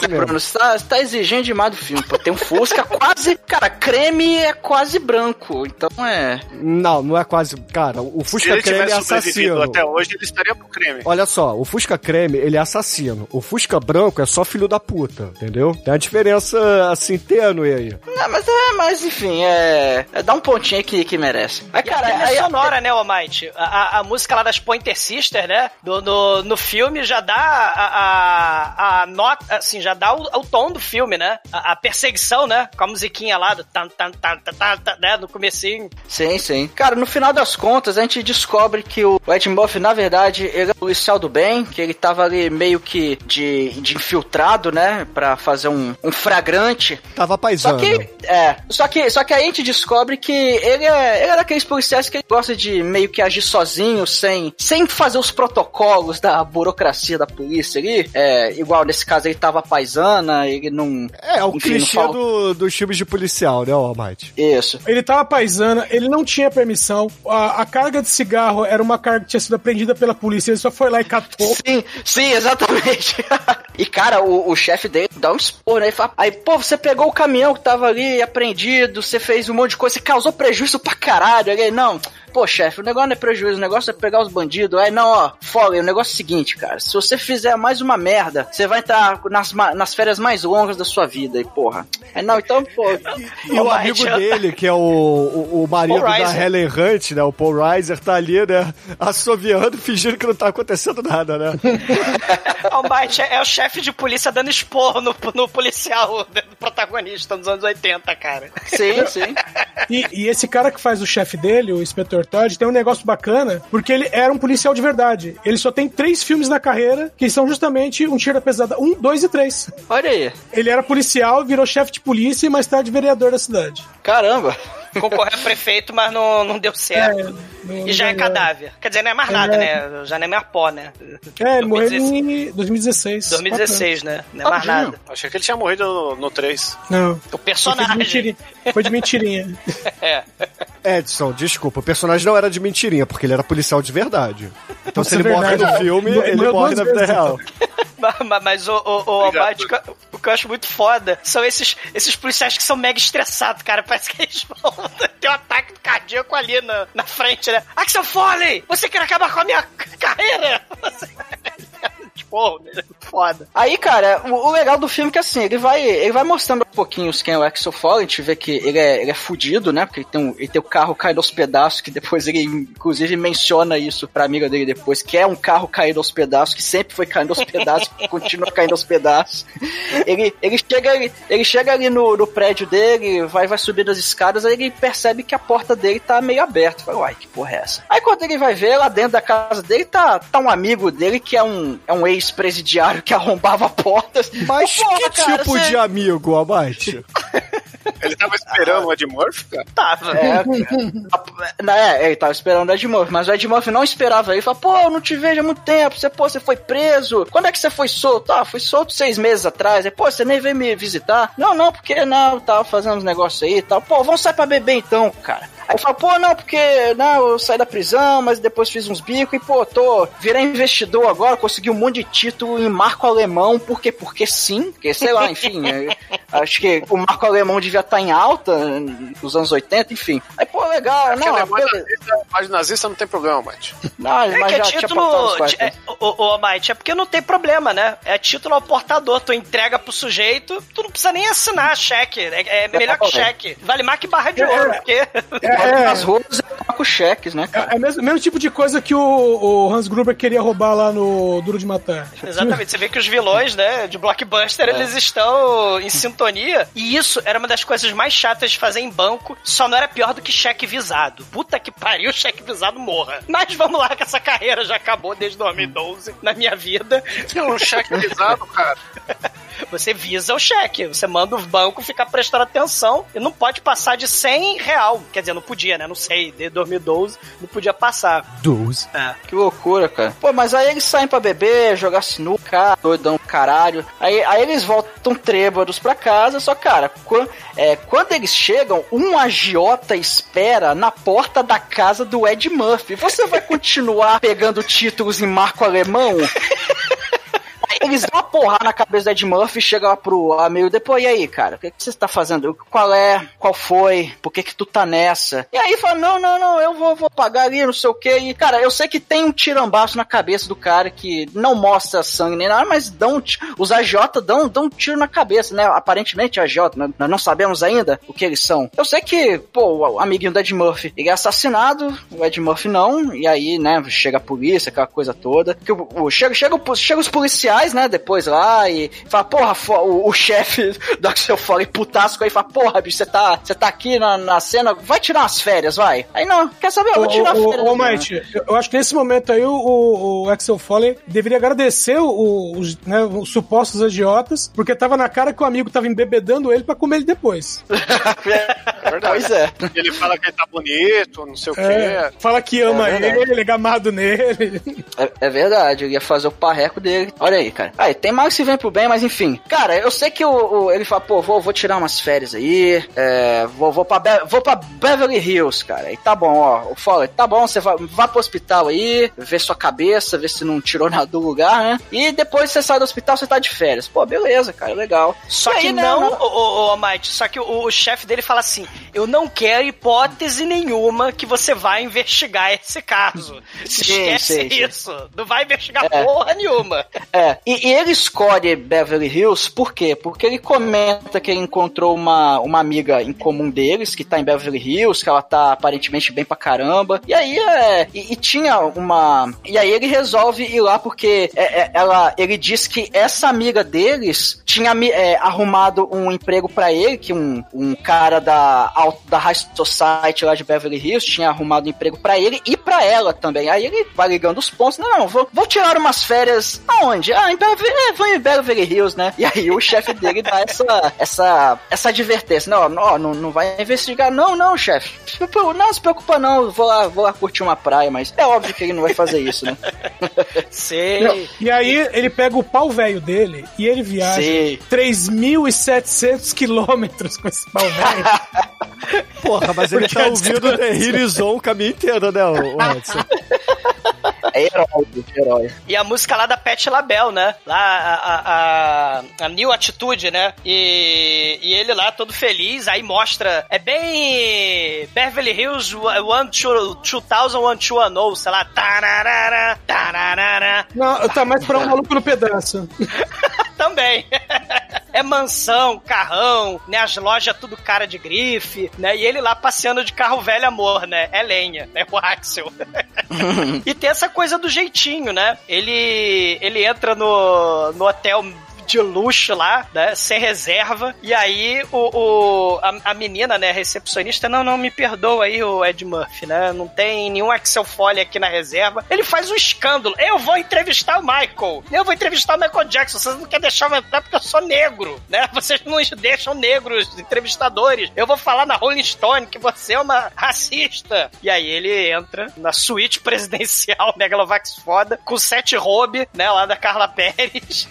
Bruno. Você tá, você tá exigindo demais do filme. Pô, tem um Fusca quase. Cara, creme é quase branco. Então é. Não, não é quase. Cara, o Se Fusca ele creme é assassino. até hoje, ele estaria pro creme. Olha só, o Fusca creme, ele é assassino. O Fusca branco é só filho da puta, entendeu? Tem uma diferença, assim, tênue aí. Não, mas é, mas enfim, é. é dá um pontinho aí que, que merece. Mas, E a cara, trilha aí, sonora, né, Almighty? A, a, a música lá das Pointer Sisters, né? Do, no, no filme já dá a, a, a nota, assim, já dá o, o tom do filme, né? A, a perseguição, né? Com a musiquinha lá do tan, tan, tan, tan, tan, tan, né? No comecinho. Sim, sim. Cara, no final das contas, a gente descobre que o Ed Murphy, na verdade, ele é policial do bem, que ele tava ali meio que de, de infiltrado, né? Pra fazer um, um flagrante. Tava Só paisano. que, é, só que, só que aí a gente descobre que ele é, ele é daqueles policiais que ele gosta de meio que agir sozinho, sem, sem fazer os protocolos da burocracia da polícia ali. É, igual nesse caso ele tava paisana, ele não. É, o enfim, clichê fala- do, dos filmes de policial, né, Almighty? Isso. Ele tava paisana, ele não tinha permissão. A, a carga de cigarro era uma carga que tinha sido apreendida pela polícia, ele só foi lá e catou. Sim, sim, exatamente. e cara, o, o chefe dele dá um expor, né? Fala, aí, pô, você pegou o caminhão que tava ali você fez um monte de coisa, você causou prejuízo pra caralho. Aí, não, pô, chefe, o negócio não é prejuízo, o negócio é pegar os bandidos. Aí, não, ó, folga, o negócio é o seguinte, cara, se você fizer mais uma merda, você vai entrar nas, ma- nas férias mais longas da sua vida, e porra. Aí, não, então, pô. E o amigo dele, que é o, o, o marido Paul da Reiser. Helen Hunt, né? O Paul Reiser, tá ali, né? Assoviando, fingindo que não tá acontecendo nada, né? Almighty é, é o chefe de polícia dando esporro no, no policial do protagonista nos anos 80, cara. Sim, sim. E, e esse cara que faz o chefe dele, o Inspetor Todd, tem um negócio bacana, porque ele era um policial de verdade. Ele só tem três filmes na carreira, que são justamente Um Tiro da Pesada 1, 2 e 3. Olha aí. Ele era policial, virou chefe de polícia e mais tarde vereador da cidade. Caramba. Concorreu a prefeito, mas não, não deu certo. É, e já é cadáver. Quer dizer, não é mais nada, É. né? Já não é mais pó, né? É, ele morreu 2016. em 2016. 2016, né? Não é mais nada. Achei que ele tinha morrido no, no 3. Não. O Foi de personagem. Foi de mentirinha. É. Edson, desculpa, o personagem não era de mentirinha, porque ele era policial de verdade. Então se ele é morre no filme, ele morre na vida real. Mas, mas- o, o, o, Obrigado. Almighty, o que eu- o que eu acho muito foda são esses, esses policiais que são mega estressados, cara. Parece que eles vão ter um ataque cardíaco ali na, na frente, né? Axel Foley! Você quer acabar com a minha carreira? Você... Tipo, foda. Aí, cara, o, o legal do filme é que assim, ele vai, ele vai mostrando um pouquinho quem é o Axel Foley, a gente vê que ele é, ele é fudido, né? Porque ele tem, um, ele tem o carro caído aos pedaços, que depois ele, inclusive, menciona isso pra amiga dele depois, que é um carro caído aos pedaços, que sempre foi caindo aos pedaços, que continua caindo aos pedaços. Ele, ele chega, ali- ele chega ali no, no prédio dele, vai, vai subindo as escadas, aí ele percebe que a porta dele tá meio aberta. Fala, uai, que porra é essa? Aí quando ele vai ver, lá dentro da casa dele, tá, tá um amigo dele que é um, é um ex-presidiário que arrombava portas. Mas Porra, que cara, tipo você- de amigo, Almighty? Ele tava esperando o Ed Murphy, cara? Tava. É, cara. é, ele tava esperando o Ed Murphy, mas o Ed Murphy não esperava ele. Falou, pô, eu não te vejo há muito tempo. Você, pô, você foi preso. Quando é que você foi solto? Ah, fui solto seis meses atrás. Aí, pô, você nem veio me visitar? Não, não, porque não, eu tava fazendo uns negócios aí e tal. Pô, vamos sair pra beber então, cara. Aí fala, pô, não, porque não, eu saí da prisão, mas depois fiz uns bicos e, pô, tô virei investidor agora, consegui um monte de título em marco alemão, por quê? Porque sim, porque sei lá, enfim, acho que o marco alemão devia estar em alta nos anos 80, enfim. Aí, pô, legal, Porque não, alemão é beleza. nazista, mas nazista não tem problema, mate. Não, É mas que é já tinha título. É, ô, ô, Might, é porque não tem problema, né? É título ao portador. Tu entrega pro sujeito, tu não precisa nem assinar cheque. É, é melhor que cheque. Vale mais que barra de ouro, porque. É, Bota é, nas ruas com cheques, né? é, é o mesmo, mesmo tipo de coisa que o, o Hans Gruber queria roubar lá no Duro de Matar. Exatamente, você vê que os vilões, né, de blockbuster, eles estão em sintonia. E isso era uma das coisas mais chatas de fazer em banco, só não era pior do que cheque visado. Puta que pariu, cheque visado morra. Mas vamos lá, que essa carreira já acabou desde 2012 na minha vida. Um cheque visado, cara. Você visa o cheque, você manda o banco ficar prestando atenção e não pode passar de 100 real. Quer dizer, não podia, né? Não sei, desde 2012 não podia passar. 12. É. Que loucura, cara. Pô, mas aí eles saem pra beber, jogar sinuca, doidão caralho. Aí, aí eles voltam trêbados pra casa, só, cara, quan- é, quando eles chegam, um agiota espera na porta da casa do Ed Murphy. Você vai continuar pegando títulos em marco alemão? Eles dão uma porrada na cabeça do Ed Murphy chega lá pro amigo depois, e aí, cara, o que, que você está fazendo? Qual é? Qual foi? Por que que tu tá nessa? E aí fala, não, não, não, eu vou, vou pagar ali, não sei o que. E, cara, eu sei que tem um tirambaço na cabeça do cara que não mostra sangue nem nada, mas dão, os AJ dão, dão um tiro na cabeça, né? Aparentemente AJ, né? nós não sabemos ainda o que eles são. Eu sei que, pô, o amiguinho do Ed Murphy, ele é assassinado, o Ed Murphy não, e aí, né, chega a polícia, aquela coisa toda. Que o, chega, chega, chega os policiais, né, depois lá, e fala, porra, o, o chefe do Axel Foley putasco aí fala, porra, bicho, você tá, você tá aqui na, na cena, vai tirar umas férias, vai. Aí não, quer saber, eu vou tirar ô, férias. ô, né? Mike, eu- eu acho que nesse momento aí o, o, o Axel Foley deveria agradecer o- os, né, os supostos agiotas, porque tava na cara que o amigo tava embebedando ele pra comer ele depois. É verdade. Pois é. Ele fala que ele tá bonito, não sei o É, quê. fala que ama É verdade. ele, é gamado nele. É, é verdade, eu ia fazer o parreco dele. Olha aí, cara. Aí, tem mais que se vem pro bem, mas enfim. Cara, eu sei que o, o- ele fala, pô, vou, vou tirar umas férias aí. É, vou, vou, pra Be- vou pra Beverly Hills, cara. E tá bom, ó. O Fowler, tá bom, você vai, vá pro hospital aí, vê sua cabeça, vê se não tirou nada do lugar, né? E depois você sai do hospital, você tá de férias. Pô, beleza, cara, legal. Só aí, que né, não, né? ô, ô, Might, só que o, o chefe dele fala assim: eu não quero hipótese nenhuma que você vai investigar esse caso. Sim, Esquece sim, sim. isso. Não vai investigar É. porra nenhuma. É, e, e ele escolhe Beverly Hills por quê? Porque ele comenta que ele encontrou uma, uma amiga em comum deles, que tá em Beverly Hills, que ela tá aparentemente bem pra caramba. E aí é. E, e tinha uma. E aí ele resolve ir lá porque é, é, ela, ele diz que essa amiga deles tinha é, arrumado um emprego pra ele, que um, um cara da, da High Society lá de Beverly Hills tinha arrumado um emprego pra ele e pra ela também. Aí ele vai ligando os pontos. Não, não, vou, vou tirar umas férias. Aonde? Ah, Beverly, é, em Beverly Hills, né? E aí o chefe dele dá essa, essa, essa advertência. Não, não, não, não vai investigar. Não, não, chefe. Não se preocupa não. Vou lá, vou lá curtir uma praia, mas é óbvio que ele não vai fazer isso, né? Sei. E aí ele pega o pau velho dele e ele viaja Sei. 3.700 quilômetros com esse pau velho. Porra, mas ele Porque tá a ouvindo The Hirizon o caminho inteiro, né, o, o Edson? É herói, herói. E a música lá da Pet Label, né? Lá, a, a, a, a New Attitude, né? E, e ele lá todo feliz, aí mostra. É bem. Beverly Hills 2001 sei lá. Tararara, tararara. Não, tá mais pra um maluco no pedaço. Também. É mansão, carrão, né? As lojas tudo cara de grife, né? E ele lá passeando de carro velho amor, né? É lenha, né? O Axel. e tem essa coisa do jeitinho, né? Ele, ele entra no, no hotel de luxo lá, né? Sem reserva. E aí o, o a, a menina, né, a recepcionista, não, não, me perdoa aí, o Ed Murphy, né? Não tem nenhum Axel Foley aqui na reserva. Ele faz um escândalo. Eu vou entrevistar o Michael. Eu vou entrevistar o Michael Jackson. Vocês não querem deixar eu entrar porque eu sou negro, né? Vocês não deixam negros entrevistadores. Eu vou falar na Rolling Stone que você é uma racista. E aí ele entra na suíte presidencial Megalovax foda, com sete robe, né, lá da Carla Pérez.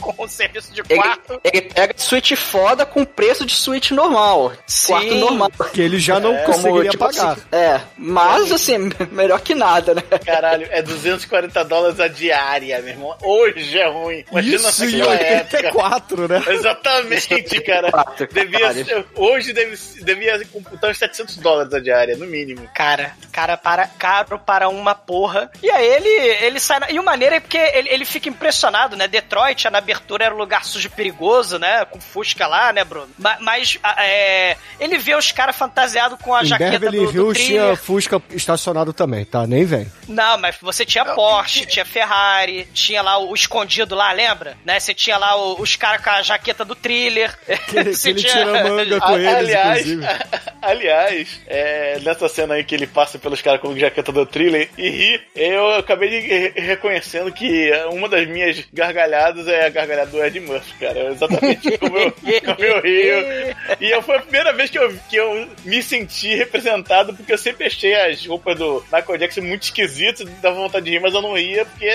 Com o serviço de Ele, quarto. ele pega suíte foda com preço de suíte normal. Sim. Quarto normal. Que ele já não conseguiria tipo pagar. assim, é, mas assim, melhor que nada, né? Caralho, é 240 dólares a diária, meu irmão. Hoje é ruim. Imagina Isso em naquela época. 84, né? Exatamente, cara. Devia ser- hoje deve, devia computar uns 700 dólares a diária, no mínimo. Cara, cara para, caro para uma porra. E aí ele, ele sai. na- E o maneiro é porque ele, ele fica impressionado, né? Detroit, na abertura, era um lugar sujo e perigoso, né? Com Fusca lá, né, Bruno? Ma- Mas, a- é, ele vê os caras fantasiados com a Em jaqueta Beverly do, do Hills tinha Fusca estacionado também, tá? Nem vem. Não, mas você tinha Porsche, tinha Ferrari, tinha lá o, o escondido lá, lembra? Né? Você tinha lá o- os caras com a jaqueta do thriller. Que ele, que Você ele tinha- tira manga com A- eles, aliás, inclusive. aliás é, nessa cena aí que ele passa pelos caras com jaqueta do thriller e ri, eu acabei de re- reconhecendo que uma das minhas gargalhadas é a gargalhada do Ed Murphy, cara. Exatamente como eu, como eu rio. E eu, foi a primeira vez que eu, que eu me senti representado, porque eu sempre achei as roupas do Michael Jackson muito esquisitas, dava vontade de rir, mas eu não ria porque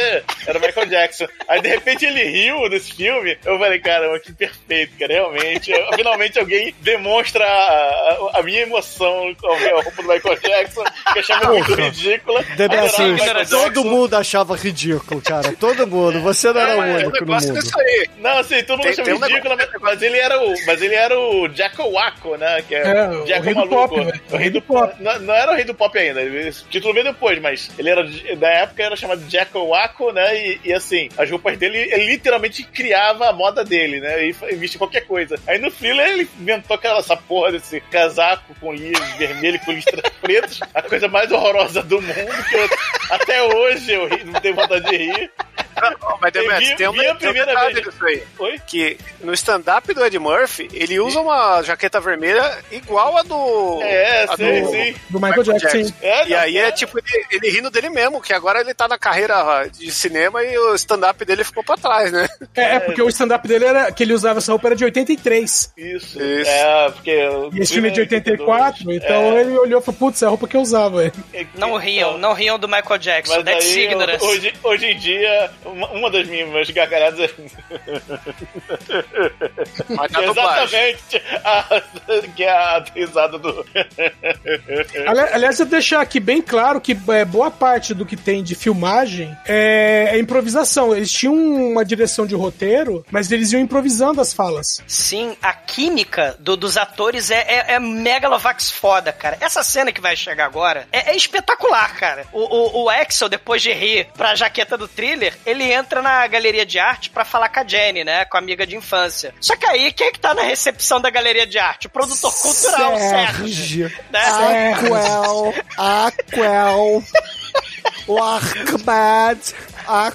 era o Michael Jackson. Aí de repente ele riu nesse filme, eu falei, caramba, que perfeito, cara, realmente. Finalmente alguém demonstra a, a- a minha emoção ver a roupa do Michael Jackson, que eu achava muito ridícula. Deve assim, todo mundo achava ridículo, cara. Todo mundo. Você não era É, o único no mundo. Disso aí. Não, assim, todo mundo Tem- achava tem um ridículo, mas, mas ele era o, mas ele era o Jacko Waco, né? Que é, É, o Jacko rei do maluco. pop, velho. o rei do pop. Não, não era o rei do pop ainda, esse título veio depois, mas ele era, da época era chamado Jacko Waco, né? E, e, assim, as roupas dele, ele literalmente criava a moda dele, né? E, e vestia qualquer coisa. Aí no thriller ele inventou aquela essa porra desse casaco com linhas vermelhas com listras pretas, a coisa mais horrorosa do mundo, que eu, até hoje eu ri- não tenho vontade de rir. Não, mas Demetrius, vi- tem um, vi a tem um primeira detalhe vez. disso aí. Oi? Que no stand-up do Ed Murphy, ele usa uma jaqueta vermelha igual a do. É, a sim, do- sim. Do Michael Jackson. sim. É, E não, aí é tipo ele, ele rindo dele mesmo, que agora ele tá na carreira de cinema e o stand-up dele ficou pra trás, né? É, é porque o stand-up dele era que ele usava essa roupa era de 83. Isso. Isso. É, porque. E esse filme é de 84, então É. ele olhou e falou, putz, é a roupa que eu usava. Não riam, não riam do Michael Jackson. Mas That's aí, ignorance. hoje, hoje em dia, uma, uma das minhas gargalhadas é. Exatamente. A, que é a risada do. Ali- Aliás, eu deixar aqui bem claro que é, boa parte do que tem de filmagem é, é improvisação. Eles tinham uma direção de roteiro, mas eles iam improvisando as falas. Sim, a química do- dos atores é, é, é megalovax foda, cara. Essa cena que vai chegar agora é, é espetacular, cara. O, o, o Axel, depois de rir pra jaqueta do thriller, ele entra na galeria de arte pra falar com a Jenny, né? Com a amiga de infância. Só que aí, quem é que tá na recepção da galeria de arte? O produtor cultural, Sérgio. Né? Aquel, Aquel, o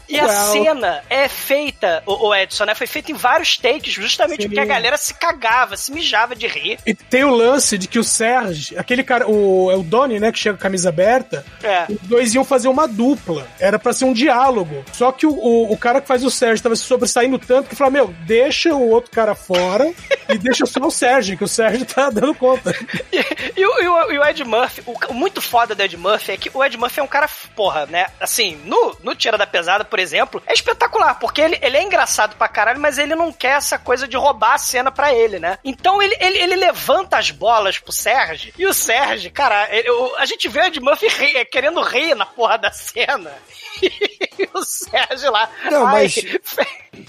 E a cena é feita, o, o Edson, né? Foi feita em vários takes, justamente Sim. porque a galera se cagava, se mijava de rir. E tem o lance de que o Serge, aquele cara, o, é o Donnie, né, que chega com a camisa aberta, É. os dois iam fazer uma dupla. Era pra ser um diálogo. Só que o, o, o cara que faz o Sérgio tava se sobressaindo tanto que falou: Meu, deixa o outro cara fora e deixa só o Sérgio, que o Sérgio tá dando conta. E, e o, e o- e o Ed Murphy, o, o muito foda do Ed Murphy é que o Ed Murphy é um cara, porra, né? Assim, no, no Tira da Pesada, por exemplo, é espetacular, porque ele, ele é engraçado pra caralho, mas ele não quer essa coisa de roubar a cena pra ele, né? Então ele, ele, ele levanta as bolas pro Sérgio, e o Sérgio, cara, ele- o- a gente vê o Ed Murphy ri- querendo rir na porra da cena. E o Sérgio lá. Não, ai, mas-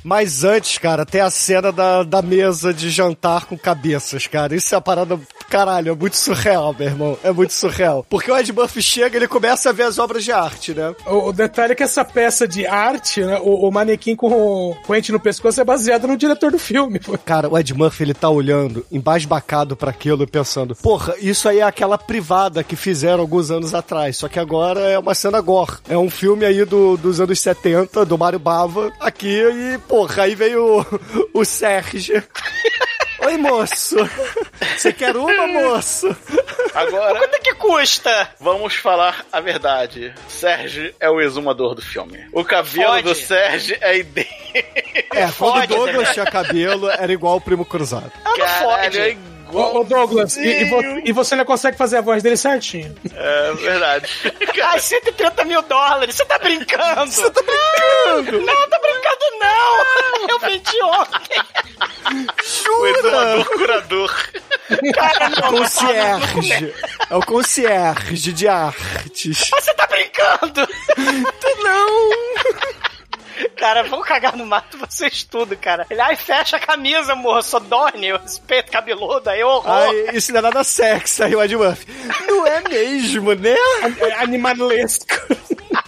Mas antes, cara, tem a cena da, da mesa de jantar com cabeças, cara. Isso é a parada. Caralho, é muito surreal, meu irmão. É muito surreal. Porque o Ed Murphy chega ele começa a ver as obras de arte, né? O, o detalhe é que essa peça de arte, né, o, o manequim com o coente no pescoço é baseado no diretor do filme. pô. Cara, o Ed Murphy, ele tá olhando, embasbacado pra aquilo e pensando, porra, isso aí é aquela privada que fizeram alguns anos atrás, só que agora é uma cena gore. É um filme aí do, dos anos 70, do Mário Bava, aqui, e, porra, aí veio o, o Sérgio. Oi, moço. Você quer uma, moço? Agora, Quanto é que custa? vamos falar a verdade. Sérgio é o exumador do filme. O cabelo Fode. do Sérgio é idêntico. É, quando Fode, Douglas né? tinha cabelo, era igual o Primo Cruzado. Ah, não Caralho, é Ô, ô, Douglas, e, e vo- e você não consegue fazer a voz dele certinho. É verdade. Ai, 130 mil dólares, você tá brincando? Você tá brincando? Não, tá brincando brincando, não! Eu menti ontem. O exumador curador. Cara, não, Concierge. É o concierge de artes. Você tá brincando? Não! Cara, vão cagar no mato vocês tudo, cara. Ele, ai, fecha a camisa, morro, sou Dorne, esse peito cabeludo, aí horror. Ai, isso não é nada sexy, aí o Ed Murphy. Não é mesmo, né? É animalesco.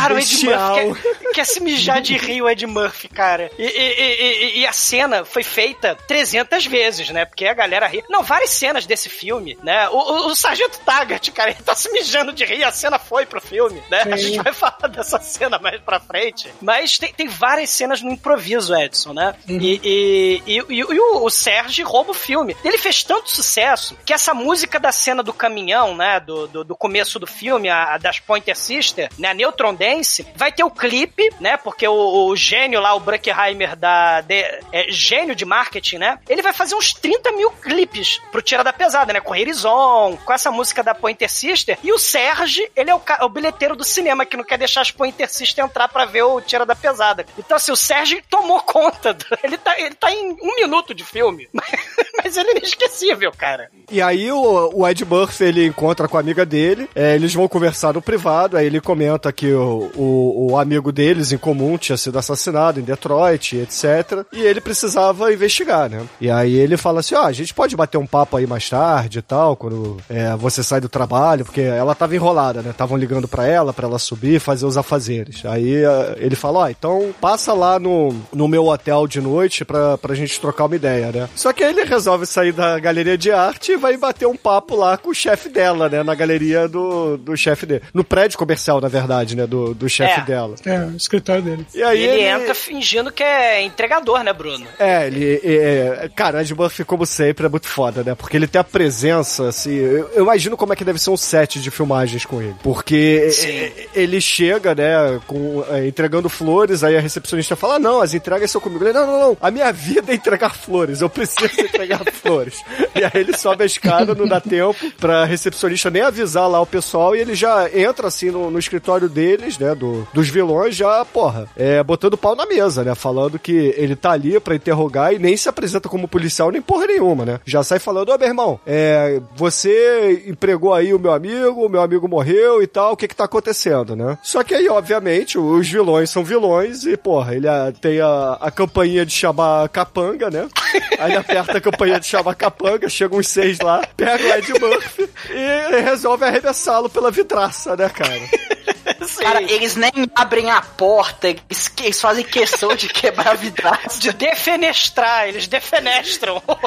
Cara, é o Ed. Murphy quer, quer se mijar de rir, o Ed Murphy, cara. E, e- e- e- a cena foi feita 300 vezes, né? Porque a galera ri. Não, várias cenas desse filme, né? O, o, o Sargento Taggart, cara, ele tá se mijando de rir, a cena foi pro filme, né? A Sim. gente vai falar dessa cena mais pra frente. Mas tem, tem várias cenas no improviso, Edson, né? E, e, e, e- e o, o Sérgio rouba o filme. Ele fez tanto sucesso que essa música da cena do caminhão, né? Do, do, do começo do filme, a, a das Pointer Sister, né? A Neutron Dance, vai ter o clipe, né? Porque o, o gênio lá, o Bruckheimer da. de- é, gênio de marketing, né? Ele vai fazer uns 30 mil clipes pro Tira da Pesada, né? Com Horizon, com essa música da Pointer Sister. E o Serge, ele é o, o bilheteiro do cinema que não quer deixar as Pointer Sister entrar pra ver o Tira da Pesada. Então, assim, o Serge tomou conta. do- ele, tá, ele tá em um minuto de filme. Mas ele é inesquecível, cara. E aí o, o Ed Murphy, ele encontra com a amiga dele, é, eles vão conversar no privado, aí ele comenta que o, o, o amigo deles em comum tinha sido assassinado em Detroit, etc. E ele precisava investigar, né? E aí ele fala assim, ó, a gente pode bater um papo aí mais tarde e tal, quando é, você sai do trabalho, porque ela tava enrolada, né? Estavam ligando pra ela, pra ela subir fazer os afazeres. Aí é, ele fala, ó, então passa lá no, no meu hotel de noite pra, pra gente trocar uma ideia, né? Só que aí ele resolve sair da galeria de arte e vai bater um papo lá com o chefe dela, né? Na galeria do, do chefe dele. No prédio comercial, na verdade, né? Do, do chefe É. dela. É, o escritório dele. E aí ele, ele, entra fingindo que é entregador, né, Bruno? É, ele. É, cara, Ed Murphy, como sempre, é muito foda, né? Porque ele tem a presença, assim. Eu, eu imagino como é que deve ser um set de filmagens com ele. Porque Sim. ele chega, né, com, é, entregando flores, aí a recepcionista fala: "Ah, não, as entregas são comigo. Ele, não, não, não. A minha vida é entregar flores. Eu preciso entregar flores. E aí ele sobe a escada, não dá tempo pra recepcionista nem avisar lá o pessoal e ele já entra assim no, no escritório deles, né? Do, dos vilões, já, porra, é, botando pau na mesa, né? Falando que ele tá ali pra interrogar e nem se apresenta como policial nem porra nenhuma, né? Já sai falando, ô meu irmão, é, você empregou aí o meu amigo, o meu amigo morreu e tal, o que que tá acontecendo, né? Só que aí, obviamente, os vilões são vilões e, porra, ele ah, tem a, a campainha de chamar capanga, né? Aí ele aperta a campainha de chamar capanga, chegam uns seis lá, pega o Ed Murphy e resolve arremessá-lo pela vidraça, né, cara? Cara, eles nem abrem a porta, eles, eles fazem questão de quebrar vidraça. De defenestrar, eles defenestram o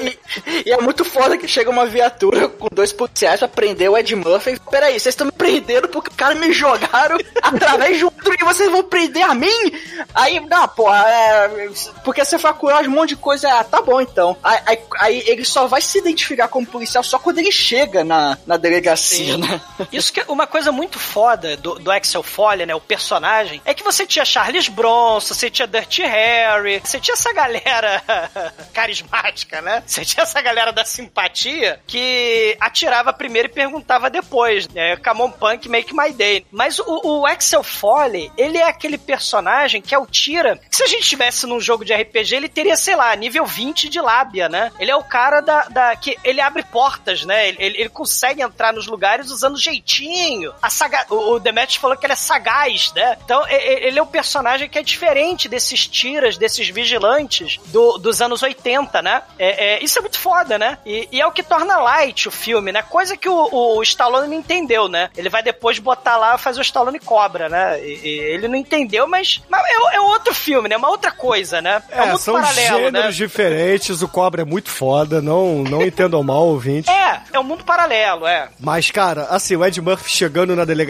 E é, e- é muito foda que chega uma viatura com dois policiais pra prender o Ed Murphy. Peraí, vocês estão me prendendo porque os caras me jogaram através de um outro e vocês vão prender a mim? Aí, não, porra, é, porque você foi curar um monte de coisa. Ah, tá bom então. Aí, aí, aí ele só vai se identificar como policial só quando ele chega na, na delegacia, né? Isso que é uma coisa muito foda do, do Axel Foley, né? O personagem, é que você tinha Charles Bronson, você tinha Dirty Harry, você tinha essa galera carismática, né? Você tinha essa galera da simpatia que atirava primeiro e perguntava depois, né? Come on Punk, make my day. Mas o, o Axel Foley, ele é aquele personagem que é o tira, que se a gente tivesse num jogo de RPG, ele teria, sei lá, nível 20 de lábia, né? Ele é o cara da, da que ele abre portas, né? Ele, ele, ele consegue entrar nos lugares usando jeitinho. A saga, o, o Demetrius falou que ele é sagaz, né? Então ele é um personagem que é diferente desses tiras, desses vigilantes do- dos anos 80, né? É, é, isso é muito foda, né? E, e é o que torna light o filme, né? Coisa que o, o Stallone não entendeu, né? Ele vai depois botar lá fazer o Stallone cobra, né? E, e ele não entendeu, mas, mas é, é outro filme, né? Uma outra coisa, né? É, um É, são paralelo, gêneros né? diferentes, o Cobra é muito foda, não, não entendam mal, ouvinte. É, é um mundo paralelo, é. Mas, cara, assim, o Ed Murphy chegando na delegacia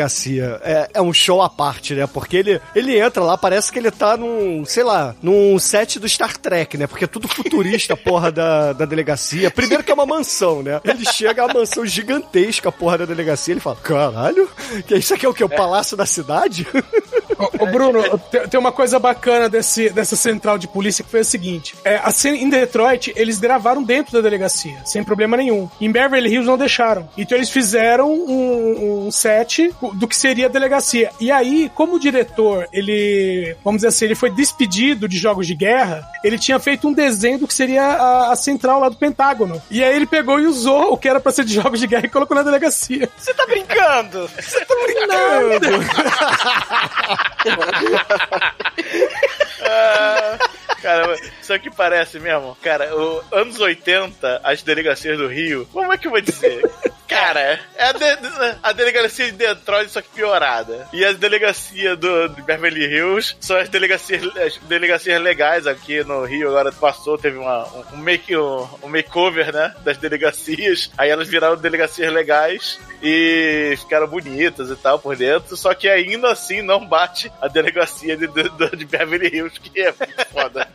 é, é um show à parte, né? Porque ele, ele entra lá, parece que ele tá num, sei lá, num set do Star Trek, né? Porque é tudo futurista, porra, da, da delegacia. Primeiro que é uma mansão, né? Ele chega a mansão gigantesca, porra, da delegacia. Ele fala, caralho, que isso aqui é o quê? O palácio da cidade? Ô, Bruno, tem, uma coisa bacana desse, dessa central de polícia que foi o seguinte: é, em Detroit, eles gravaram dentro da delegacia, sem problema nenhum. Em Beverly Hills não deixaram. Então eles fizeram um, um set do que seria a delegacia. E aí, como o diretor, ele, vamos dizer assim, ele foi despedido de jogos de guerra, ele tinha feito um desenho do que seria a, a central lá do Pentágono. E aí ele pegou e usou o que era pra ser de jogos de guerra e colocou na delegacia. Você tá brincando? Você tá brincando? Ah, cara, isso aqui parece mesmo. Cara, o, anos 80, as delegacias do Rio, como é que eu vou dizer? Cara, é a, de- a delegacia de Detroit, só que piorada. E as delegacias do, de Beverly Hills são as delegacias, as delegacias legais aqui no Rio. Agora passou, teve uma, um, make, um, um makeover, né? Das delegacias. Aí elas viraram delegacias legais e ficaram bonitas e tal por dentro. Só que ainda assim não bate a delegacia de, de, de Beverly Hills, que é foda.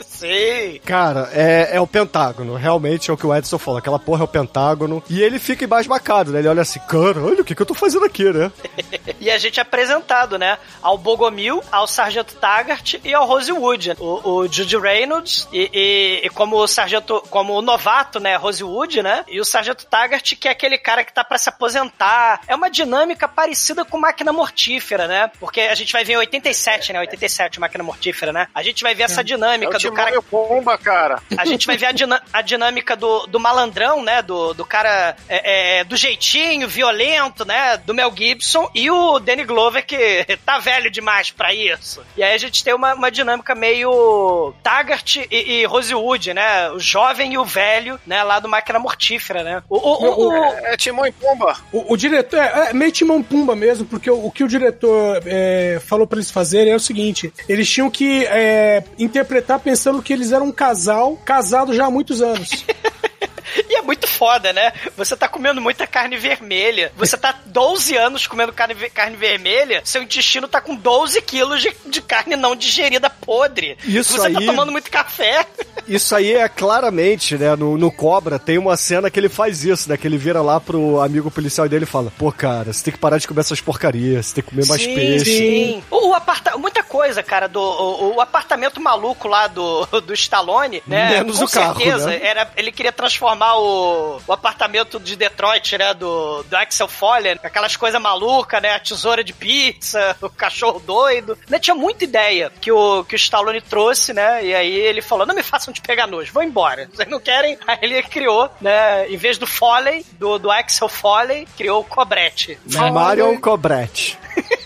Sei. Cara, é, é o Pentágono. Realmente é o que o Edson falou. Aquela porra é o Pentágono. E ele fica embasbacado, né? Ele olha assim, cara, olha o que, que eu tô fazendo aqui, né? E a gente é apresentado, né? Ao Bogomil, ao Sargento Taggart e ao Rosewood. O, o Judy Reynolds e, e- e como o sargento, como o novato, né? Rosewood, né? E o Sargento Taggart, que é aquele cara que tá pra se aposentar. É uma dinâmica parecida com Máquina Mortífera, né? Porque a gente vai ver em 87, né? 87, Máquina Mortífera, né? A gente vai ver essa dinâmica o do Timão cara e o Pomba, cara. a gente vai ver a, a dinâmica do, do malandrão, né? Do, do cara é, é, do jeitinho, violento, né? Do Mel Gibson e o Danny Glover que tá velho demais pra isso. E aí a gente tem uma, uma dinâmica meio Taggart e, e Rosewood, né? O jovem e o velho, né? Lá do Máquina Mortífera, né? O, o- o- o- É Timão e Pomba. O, o diretor, é, é meio Timão Pumba mesmo, porque o, o que o diretor é, falou pra eles fazerem é o seguinte: eles tinham que é, interpretar pensando que eles eram um casal casado já há muitos anos. E é muito foda, né? Você tá comendo muita carne vermelha. Você tá 12 anos comendo carne, carne vermelha, seu intestino tá com 12 quilos de, de carne não digerida podre. Isso Você tá aí- tomando muito café. Isso aí é claramente, né? No, no Cobra tem uma cena que ele faz isso, né? Que ele vira lá pro amigo policial dele e fala: Pô, cara, você tem que parar de comer essas porcarias, você tem que comer mais sim, peixe. Sim. O, o aparta muita coisa, cara, do o, o apartamento maluco lá do, do Stallone, né? Menos Com o carro, certeza, né? era, ele queria transformar o, o apartamento de Detroit, né? Do, do Axel Foley, aquelas coisas malucas, né? A tesoura de pizza, o cachorro doido. Né? Tinha muita ideia que o, que o Stallone trouxe, né? E aí ele falou: não me façam de pegar nojo, vou embora. Vocês não querem? Aí ele criou, né? Em vez do Foley, do, do Axel Foley, criou o Cobrete. Marion Cobretti.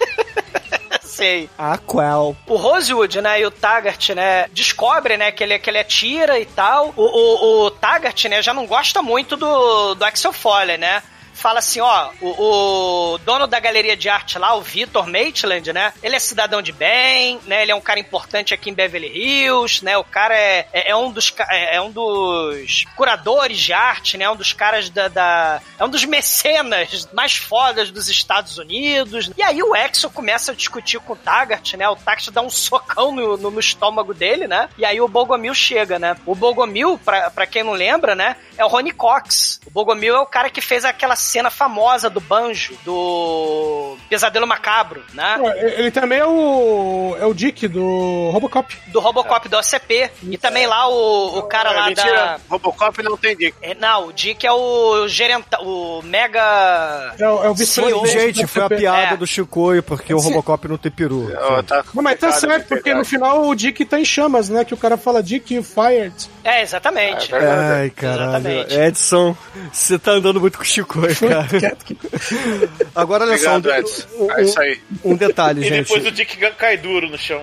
Sei. Aquel. O Rosewood, né, e o Taggart, né, descobre, né, que ele, que ele atira e tal. O, o, o Taggart, né, já não gosta muito do, do Axel Foley, né? Fala assim, ó, o, o dono da galeria de arte lá, o Victor Maitland, né? Ele é cidadão de bem, né? Ele é um cara importante aqui em Beverly Hills, né? O cara é, é, é um dos é, é um dos curadores de arte, né? Um dos caras da, da- é um dos mecenas mais fodas dos Estados Unidos. E aí o Axel começa a discutir com o Taggart, né? O Taggart dá um socão no, no, no estômago dele, né? E aí o Bogomil chega, né? O Bogomil, pra, pra quem não lembra, né? É o Ronnie Cox. O Bogomil é o cara que fez aquela cena famosa do banjo, do Pesadelo Macabro, né? Pô, Ele também é o, é o Dick do Robocop. Do Robocop do OCP. E também lá o, o cara É, lá mentira, da. Robocop não tem dica. É, não, o Dick é o gerenta, o mega. É, o- é vice-presidente. Gente, foi a piada É. do Chicoio, porque o. Robocop não tem peru. Tá Não, mas tá certo, de porque no final o Dick tá em chamas, né? Que o cara fala Dick fired. É, exatamente. Ai, caralho. Exatamente. Edson, você tá andando muito com o Chicoio, cara. Agora, olha só, um, Obrigado, Edson. um- É isso aí. um detalhe, E gente. depois o Dick cai duro no chão.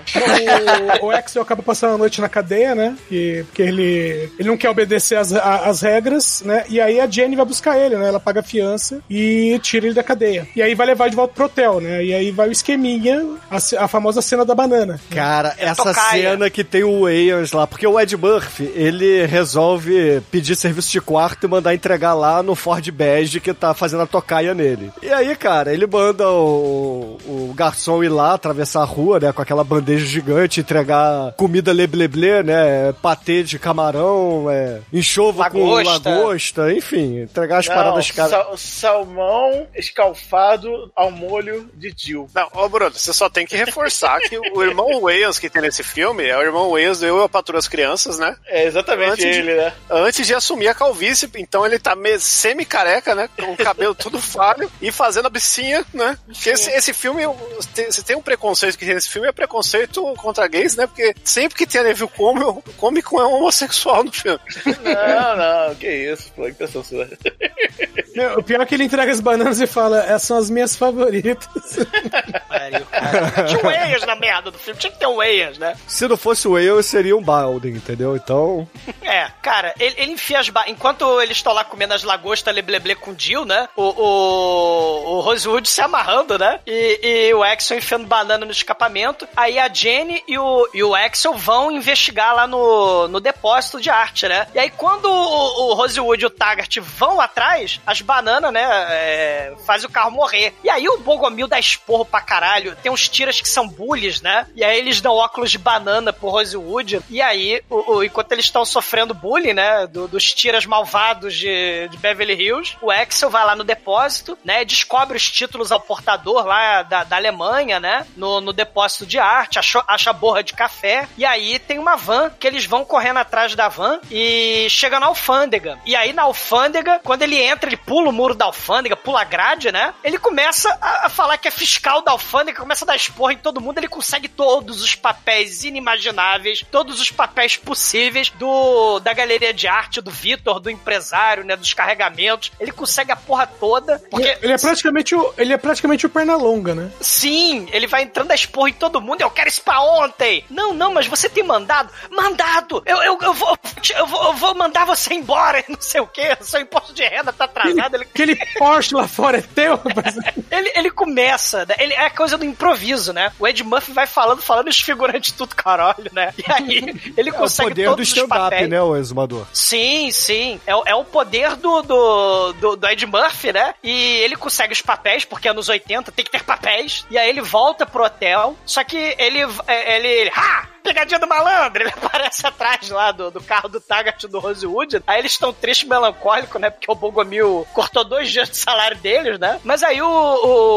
o, o Axel acaba passando a noite na cadeia, né? E, porque ele, ele não quer obedecer as, a- as regras, né? E aí a Jenny vai buscar ele, né? Ela paga a fiança e tira ele da cadeia. E aí vai levar de volta pro hotel, né? E aí vai o esqueminha, a, a famosa cena da banana. Cara, essa tocaia. cena que tem o Wayans lá, porque o Ed Murphy, ele resolve pedir serviço de quarto e mandar entregar lá no Ford Bege que tá fazendo a tocaia nele. E aí, cara, ele manda o, o, garçom ir lá, atravessar a rua, né, com aquela bandeja gigante, entregar comida lebleble, né, patê de camarão, é, enxovo com Lagosta. lagosta, enfim, entregar as Não, paradas caras. sal- salmão escalfado ao molho de Jill. Não, ô Bruno, você só tem que reforçar que o irmão Wales que tem nesse filme é o irmão Wales do Eu, Eu Patrulho as Crianças, né? É exatamente Antes de- ele, né? Antes de assumir a calvície, então ele tá semi-careca, né? Com o cabelo tudo falho e fazendo a bicinha, né? Porque esse, esse filme, eu- tem- você tem um preconceito que tem nesse filme, é preconceito contra gays, né? Porque sempre que tem a Neville Cômico, cômico é um homossexual no filme. Não, não, que isso, pô, que pessoa sua. Meu, o pior é que ele entrega as bananas e fala, essas são as minhas favoritas. Pariu, cara. Tinha o Weyers na merda do filme, tinha que ter o Weyers, né? Se não fosse o eu, seria um Balden, entendeu? Então, É, cara, ele, ele enfia as ba... Enquanto eles estão lá comendo as lagostas lebleble com o Jill, né? O, o, o Rosewood se amarrando, né? E, e o Axel enfiando banana no escapamento. Aí a Jenny e o, e o Axel vão investigar lá no, no depósito de arte, né? E aí quando o, o Rosewood e o Taggart vão atrás, as bananas, né? É, faz o carro morrer. E aí o Bogomil dá esporro pra caralho. Tem uns tiras que são bullies, né? E aí eles dão óculos de banana pro Rosewood. E aí, o, o- enquanto eles estão sofrendo bullying, né? do- dos tiras malvados de, de Beverly Hills, o Axel vai lá no depósito, né? Descobre os títulos ao portador lá da, da Alemanha, né? No, no depósito de arte, achou, acha borra de café. E aí tem uma van que eles vão correndo atrás da van e chega na alfândega. E aí na alfândega, quando ele entra, ele pula o muro da alfândega, pula a grade, né? Ele começa a, a falar que é fiscal da alfândega, começa a dar esporra em todo mundo, ele consegue todos os papéis inimagináveis, todos os papéis possíveis do da galeria de arte, do Vitor, do empresário, né? Dos carregamentos. Ele consegue a porra toda. Porque Ele é praticamente o, ele é praticamente o Pernalonga, né? Sim, ele vai entrando a expor em todo mundo. Eu quero isso pra ontem. Não, não, mas você tem mandado? Mandado! Eu, eu, eu, vou, eu, vou, eu vou mandar você embora, não sei o quê. Seu imposto de renda tá atrasado. Ele, Aquele Porsche lá fora é teu, ele, ele começa, né? Ele, é a coisa do improviso, né? O Ed Murphy vai falando, falando os figurantes tudo caralho, né? E aí ele é o consegue poder do todos os stand-up, né, o exumador? Sim, sim. É, o- é o poder do, do, do, do Ed Murphy, né? E ele consegue os papéis, porque anos 80 tem que ter papéis. E aí ele volta pro hotel. Só que ele. é, Ele. ele ha! Pegadinha do malandro! Ele aparece atrás lá do, do carro do Taggart do Rosewood. Aí eles estão tristes melancólicos, né? Porque o Bogomil cortou dois dias de salário deles, né? Mas aí o,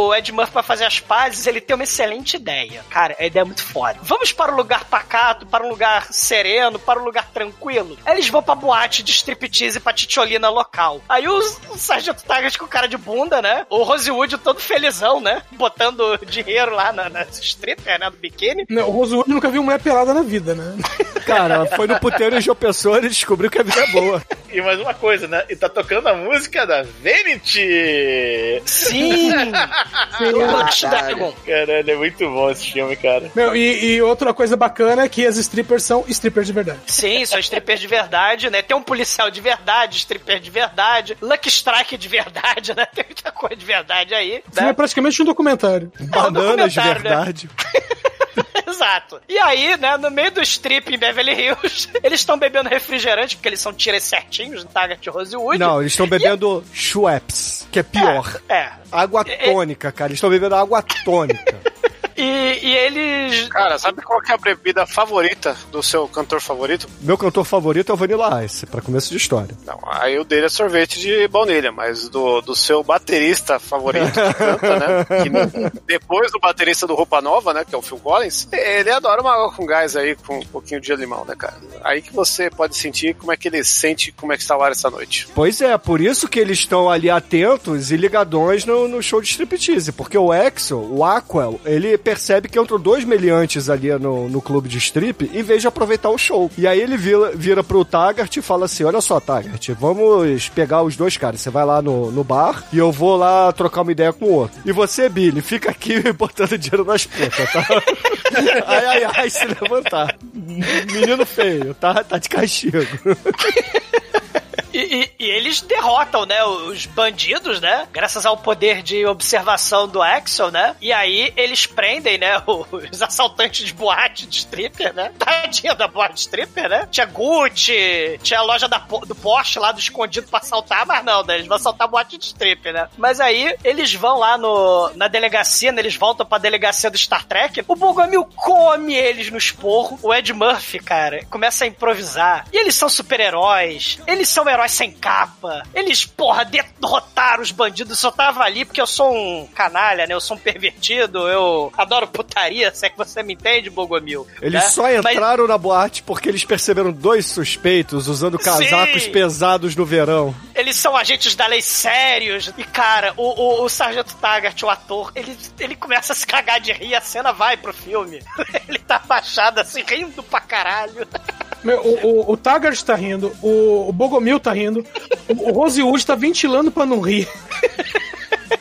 o Ed Murphy, pra fazer as pazes, ele tem uma excelente ideia. Cara, a ideia é muito foda. Vamos para um lugar pacato, para um lugar sereno, para um lugar tranquilo. Aí eles vão pra boate de striptease pra titiolina local. Aí o, o Sargento Taggart com cara de bunda, né? O Rosewood todo felizão, né? Botando dinheiro lá na, nas strippers, né? Do biquíni. Não, o Rosewood nunca viu mulher pelada na vida, né? Cara, foi no puteiro em João Pessoa e descobriu que a vida é boa. E mais uma coisa, né? E tá tocando a música da Vanity! Sim! Dragon. Caralho, é muito bom esse filme, cara. Meu, e, e outra coisa bacana é que as strippers são strippers de verdade. Sim, são strippers de verdade, né? Tem um policial de verdade, stripper de verdade, Lucky Strike de verdade, né? Tem muita coisa de verdade aí. Filme Né? é praticamente um documentário. Bananas de documentário, né? verdade. Exato. E aí, né, no meio do strip em Beverly Hills, eles estão bebendo refrigerante, porque eles são tiras certinhos, no Taggart e Rosewood. Não, eles estão bebendo Schweppes, que é pior. É. Água tônica, cara. Eles estão bebendo água tônica. E, e eles. Cara, sabe qual que é a bebida favorita do seu cantor favorito? Meu cantor favorito é o Vanilla Ice, pra começo de história. Não, aí o dele é sorvete de baunilha, mas do, do seu baterista favorito que canta, né? Que depois do baterista do Roupa Nova, né? Que é o Phil Collins, ele adora uma água com gás aí, com um pouquinho de limão, né, cara? Aí que você pode sentir como é que ele sente como é que está o ar essa noite. Pois é, por isso que eles estão ali atentos e ligadões no, no show de striptease. Porque o Axel, o Aquel, ele percebe que entram dois meliantes ali no, no clube de strip em vez de aproveitar o show. E aí ele vira, vira pro Taggart e fala assim: Olha só, Taggart, vamos pegar os dois caras. Você vai lá no, no bar e eu vou lá trocar uma ideia com o outro. E você, Billy, fica aqui botando dinheiro nas putas, tá? ai, ai, ai, se levantar. Menino feio, tá, tá de castigo. E, e- e eles derrotam, né, os bandidos, né? Graças ao poder de observação do Axel, né? E aí eles prendem, né, os assaltantes de boate de stripper, né? Tadinha da boate de stripper, né? Tinha Gucci, tinha a loja da, do Porsche lá do escondido pra assaltar, mas não, né? Eles vão assaltar a boate de stripper, né? Mas aí eles vão lá no, na delegacia, né? Eles voltam pra delegacia do Star Trek. O Bogomil come eles no esporro. O Ed Murphy, cara, começa a improvisar. E eles são super-heróis. Eles são heróis sem capa. Eles, porra, derrotaram os bandidos. Eu só tava ali porque eu sou um canalha, né? Eu sou um pervertido. Eu adoro putaria, se é que você me entende, Bogomil. Eles né? só Mas- entraram na boate porque eles perceberam dois suspeitos usando casacos Sim. pesados no verão. Eles são agentes da lei sérios. E, cara, o, o, o Sargento Taggart, o ator, ele, ele começa a se cagar de rir. A cena vai pro filme. ele tá abaixado, assim, rindo pra caralho. Meu, o, o, o Taggart tá rindo, o, o Bogomil tá rindo, o, o Rosewood tá ventilando pra não rir.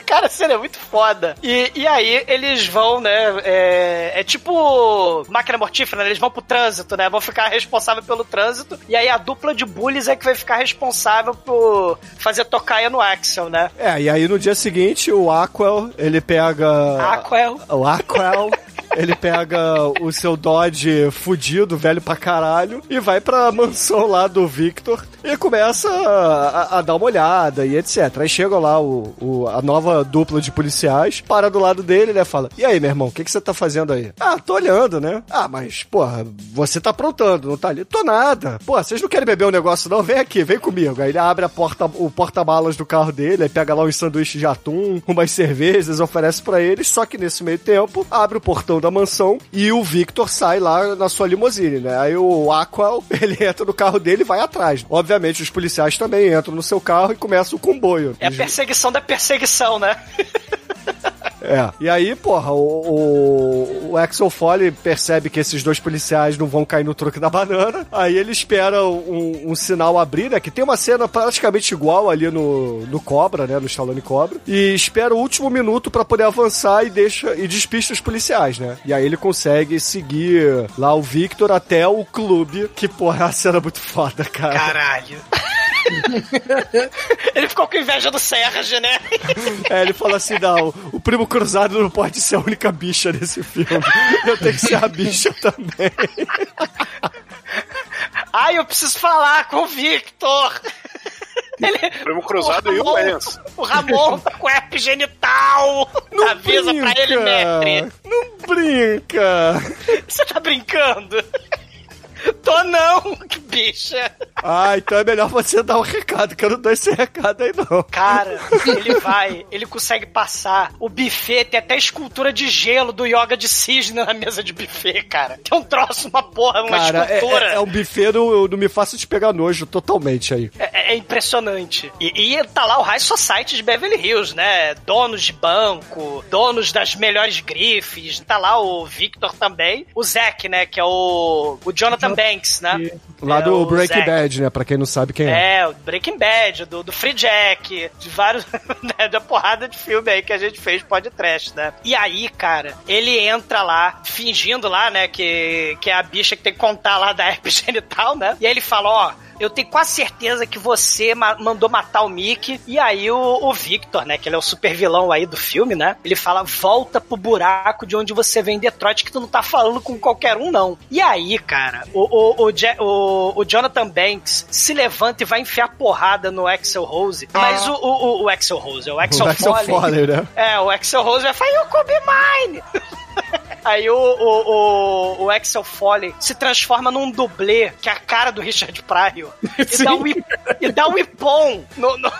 Cara, a cena é muito foda. E, e aí eles vão, né? É, é tipo máquina mortífera, né? Eles vão pro trânsito, né? Vão ficar responsáveis pelo trânsito. E aí a dupla de bullies é que vai ficar responsável por fazer tocaia no Axel, né? É, e aí no dia seguinte o Aquel, ele pega. Aquel. O Aquel. Ele pega o seu Dodge fudido, velho pra caralho, e vai pra mansão lá do Victor e começa a, a dar uma olhada e etc. Aí chega lá o, o- a nova dupla de policiais, para do lado dele, né? Fala: E aí, meu irmão, o que, que você tá fazendo aí? Ah, tô olhando, né? Ah, mas, porra, você tá aprontando, não tá ali? Tô nada. Pô, vocês não querem beber um negócio, não? Vem aqui, vem comigo. Aí ele abre a porta, o porta-malas do carro dele, aí pega lá uns sanduíches de atum, umas cervejas, oferece pra eles, só que nesse meio tempo, abre o portão da mansão e o Victor sai lá na sua limusine, né? Aí o Aqual, ele entra no carro dele e vai atrás. Obviamente, os policiais também entram no seu carro e começam o comboio. É a perseguição da perseguição, né? É. E aí, porra, o, o, o Axel Foley percebe que esses dois policiais não vão cair no truque da banana. Aí ele espera um, um sinal abrir, né? Que tem uma cena praticamente igual ali no, no Cobra, né? No Stallone Cobra. E espera o último minuto pra poder avançar e deixa e despista os policiais, né? E aí ele consegue seguir lá o Victor até o clube. Que, porra, é uma cena muito foda, cara. Caralho. Ele ficou com inveja do Sérgio, né? É, ele fala assim: não, o primo cruzado não pode ser a única bicha nesse filme. Eu tenho que ser a bicha também. Ai, eu preciso falar com o Victor. Ele... Primo Cruzado e o Lance. O Ramon tá com herpes genital. Avisa pra ele, mestre. Não brinca! Você tá brincando? Tô não, que bicha. Ah, então é melhor você dar um recado, que eu não dou esse recado aí, não. Cara, ele vai, ele consegue passar. O buffet tem até escultura de gelo do yoga de cisne na mesa de buffet, cara. Tem um troço, uma porra, uma Cara, é, escultura. é, é um buffet, não, não me faça te pegar nojo totalmente aí. É, é impressionante. E, e tá lá o High Society de Beverly Hills, né? Donos de banco, donos das melhores grifes. Tá lá o Victor também. O Zack, né? Que é o, o Jonathan Banks, né? Lá É, do Breaking Zack. Bad, né? Pra quem não sabe quem é. É, o Breaking Bad, do, do Free Jack, de vários. né, da porrada de filme aí que a gente fez podcast, né? E aí, cara, ele entra lá, fingindo lá, né, que, que é a bicha que tem que contar lá da herpes genital, né? E aí ele fala: ó. Eu tenho quase certeza que você ma- mandou matar o Mickey. E aí o, o Victor, né? Que ele é o super vilão aí do filme, né? Ele fala: volta pro buraco de onde você vem em Detroit, que tu não tá falando com qualquer um, não. E aí, cara, o, o, o, o- o Jonathan Banks se levanta e vai enfiar porrada no Axel Rose. Mas o, o, o- o Axel Rose, é o Axel, O Axel Foley. Foley, né? É, o Axel Rose vai falar, could be mine! Aí o, o, o, o Axel Foley se transforma num dublê, que é a cara do Richard Pryor, e dá um, e dá um ipom no, no,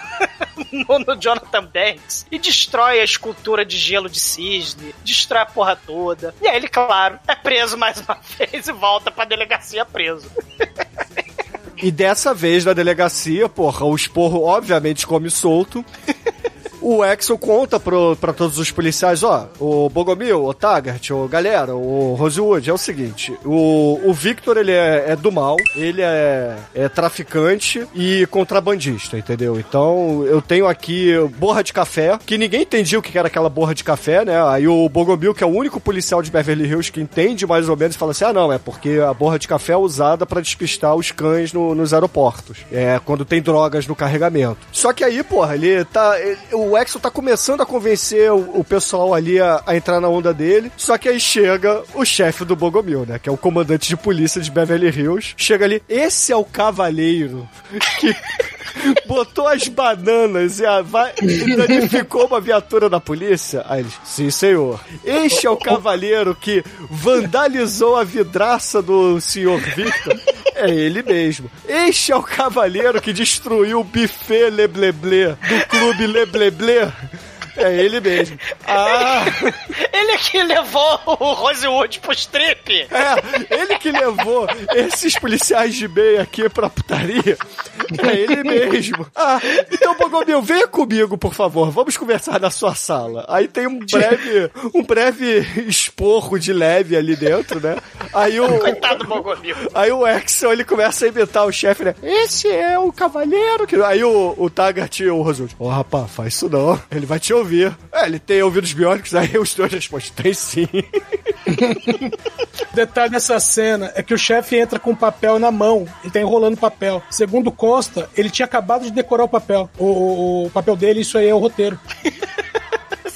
no- no Jonathan Banks e destrói a escultura de gelo de cisne, destrói a porra toda. E aí ele, claro, é preso mais uma vez e volta pra delegacia preso. E dessa vez na delegacia, porra, o esporro obviamente come solto. O Axel conta pro, pra todos os policiais, ó, o Bogomil, o Taggart, o galera, o Rosewood, é o seguinte, o, o Victor, ele é, é do mal, ele é, é traficante e contrabandista, entendeu? Então, eu tenho aqui borra de café, que ninguém entendia o que era aquela borra de café, né? Aí o Bogomil, que é o único policial de Beverly Hills que entende mais ou menos, fala assim, ah, não, é porque a borra de café é usada pra despistar os cães no- nos aeroportos. É, quando tem drogas no carregamento. Só que aí, porra, ele tá. ele- o Exo tá começando a convencer o, o pessoal ali a, a entrar na onda dele. Só que aí chega o chefe do Bogomil, né? Que é o comandante de polícia de Beverly Hills. Chega ali, esse é o cavaleiro que. Botou as bananas e, a, vai, e danificou uma viatura da polícia? Aí eles, sim, senhor. Este é o cavaleiro que vandalizou a vidraça do senhor Victor? É ele mesmo. Este é o cavaleiro que destruiu o buffet Lebleble do clube Lebleble? brasileiro É ele mesmo. Ah, Ele que levou o Rosewood pro strip. é, ele que levou esses policiais de bem aqui pra putaria. É ele mesmo. Ah, então, Bogomil, venha comigo, por favor. Vamos conversar na sua sala. Aí tem um breve, um breve esporro de leve ali dentro, né? Aí o, Coitado do Bogomil. Aí o Axel, ele começa a imitar o chefe, né? Esse é o cavaleiro que... Aí o, o Taggart e o Rosewood, ô rapaz, faz isso não, ele vai te ouvir. É, ele tem ouvidos biônicos, aí os dois respondem, tem sim. O detalhe dessa cena é que o chefe entra com o papel na mão e tá enrolando papel. Segundo consta, ele tinha acabado de decorar o papel. O, o- o papel dele, isso aí é o roteiro.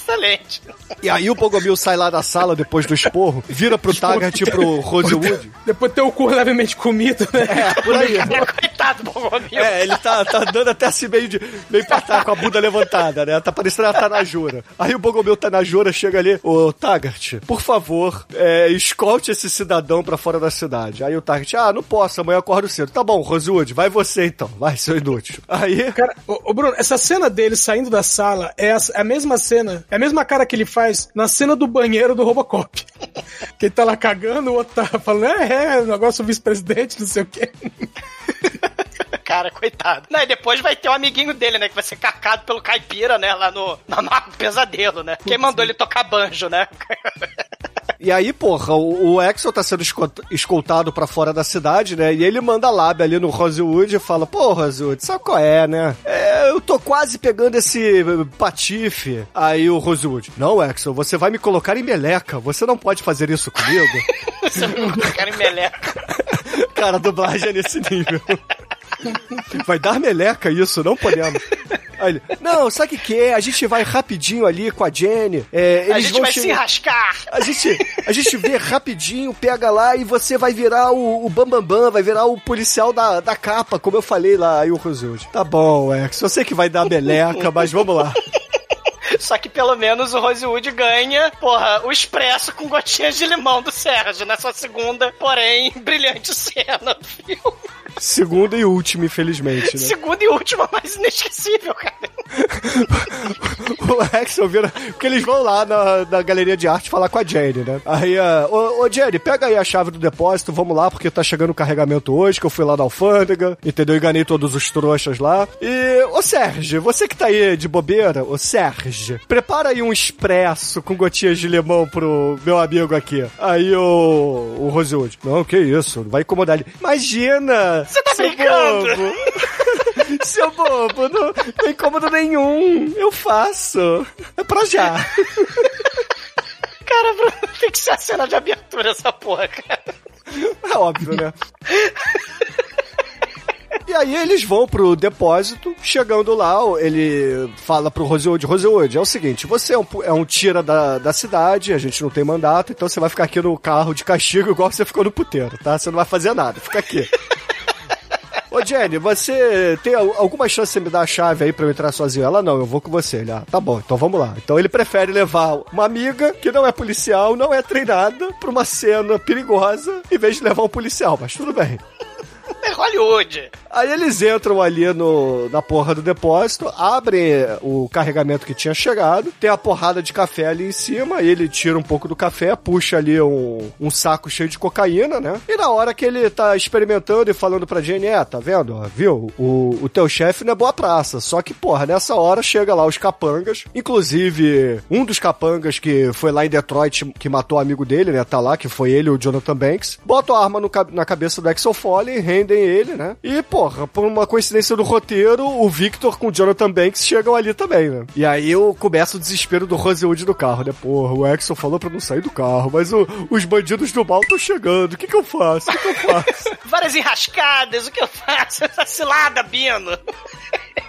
Excelente. E aí o Bogomil sai lá da sala depois do esporro, vira pro Taggart e pro Rosewood. Depois tem o cu levemente comido, né? É, por aí. Coitado do Bogomil. É, ele tá, tá dando até assim meio, de, meio pra trás, com a bunda levantada, né? Tá parecendo ela tá na jura. Aí o Bogomil tá na jura, chega ali, ô Taggart, por favor, é, escolte esse cidadão pra fora da cidade. Aí o Taggart, ah, não posso, amanhã eu acordo cedo. Tá bom, Rosewood, vai você então, vai, seu inútil. Aí, Cara, ô, ô, Bruno, essa cena dele saindo da sala é a, é a mesma cena, é a mesma cara que ele faz na cena do banheiro do Robocop. que ele tá lá cagando, o outro tá falando, é, é, negócio vice-presidente, não sei o quê. Cara, coitado. Não, e depois vai ter um amiguinho dele, né? Que vai ser cacado pelo caipira, né? Lá no, no, no pesadelo, né? Quem mandou ele tocar banjo, né? E aí, porra, o, o Axel tá sendo esco- escoltado pra fora da cidade, né? E ele manda lábia ali no Rosewood e fala: Pô, Rosewood, sabe qual é, né? É, eu tô quase pegando esse eh, patife. Aí o Rosewood: Não, Axel, você vai me colocar em meleca. Você não pode fazer isso comigo. Você não cara em meleca. Cara, a dublagem é nesse nível. Vai dar meleca isso, não podemos. Aí não, sabe o que, que é? A gente vai rapidinho ali com a Jenny. É, A eles gente vão vai che- se rascar. A gente, a gente vê rapidinho, pega lá e você vai virar o, o Bambambam, Bam Bam, vai virar o policial da, da capa, como eu falei lá, aí o Rosewood. Tá bom, Ex, eu sei que vai dar meleca, mas vamos lá. Só que pelo menos o Rosewood ganha, porra, o expresso com gotinhas de limão do Sérgio nessa segunda, porém, brilhante cena do filme. Segunda e última, infelizmente, né? Segunda e última, mais inesquecível, cara. o Axel vira. Porque eles vão lá na, na galeria de arte falar com a Jenny, né? Aí, uh, ô, ô Jenny, pega aí a chave do depósito, vamos lá, porque tá chegando o carregamento hoje, que eu fui lá da alfândega, entendeu? Enganei todos os trouxas lá. E, ô Sérgio, você que tá aí de bobeira, ô Sérgio, prepara aí um expresso com gotinhas de limão pro meu amigo aqui. Aí o, o Rosewood, não, que isso, não vai incomodar ele. Imagina! Você tá seu brincando? bobo. Seu bobo, não, não tem incômodo nenhum. Eu faço. É pra já. Cara, Bruno, tem que ser a cena de abertura essa porra, cara. É óbvio, né? E aí eles vão pro depósito, chegando lá, ele fala pro Rosewood, Rosewood, é o seguinte, você é um, é um tira da, da cidade, a gente não tem mandato, então você vai ficar aqui no carro de castigo igual você ficou no puteiro, tá? Você não vai fazer nada, fica aqui. Ô Jenny, você tem al- alguma chance de me dar a chave aí pra eu entrar sozinho? Ela, não, eu vou com você. Ele, ah, tá bom, então vamos lá. Então ele prefere levar uma amiga que não é policial, não é treinada, pra uma cena perigosa, em vez de levar um policial, mas tudo bem. Hollywood. Aí eles entram ali no, na porra do depósito, abrem o carregamento que tinha chegado, tem a porrada de café ali em cima, ele tira um pouco do café, puxa ali um, um saco cheio de cocaína, né? E na hora que ele tá experimentando e falando pra Jenny, é, tá vendo? Viu? O, o teu chefe não é boa praça. Só que, porra, nessa hora chega lá os capangas, inclusive um dos capangas que foi lá em Detroit, que matou o amigo dele, né? Tá lá, que foi ele, o Jonathan Banks, bota a arma no, na cabeça do Axel Foley, rendem ele, né? E, porra, por uma coincidência do roteiro, o Victor com o Jonathan Banks chegam ali também, né? E aí eu começo o desespero do Rosewood do carro, né? Porra, o Axel falou pra não sair do carro, mas o, os bandidos do mal estão chegando. O que que eu faço? O que que eu faço? Várias enrascadas, o que eu faço? Essa cilada, Bino.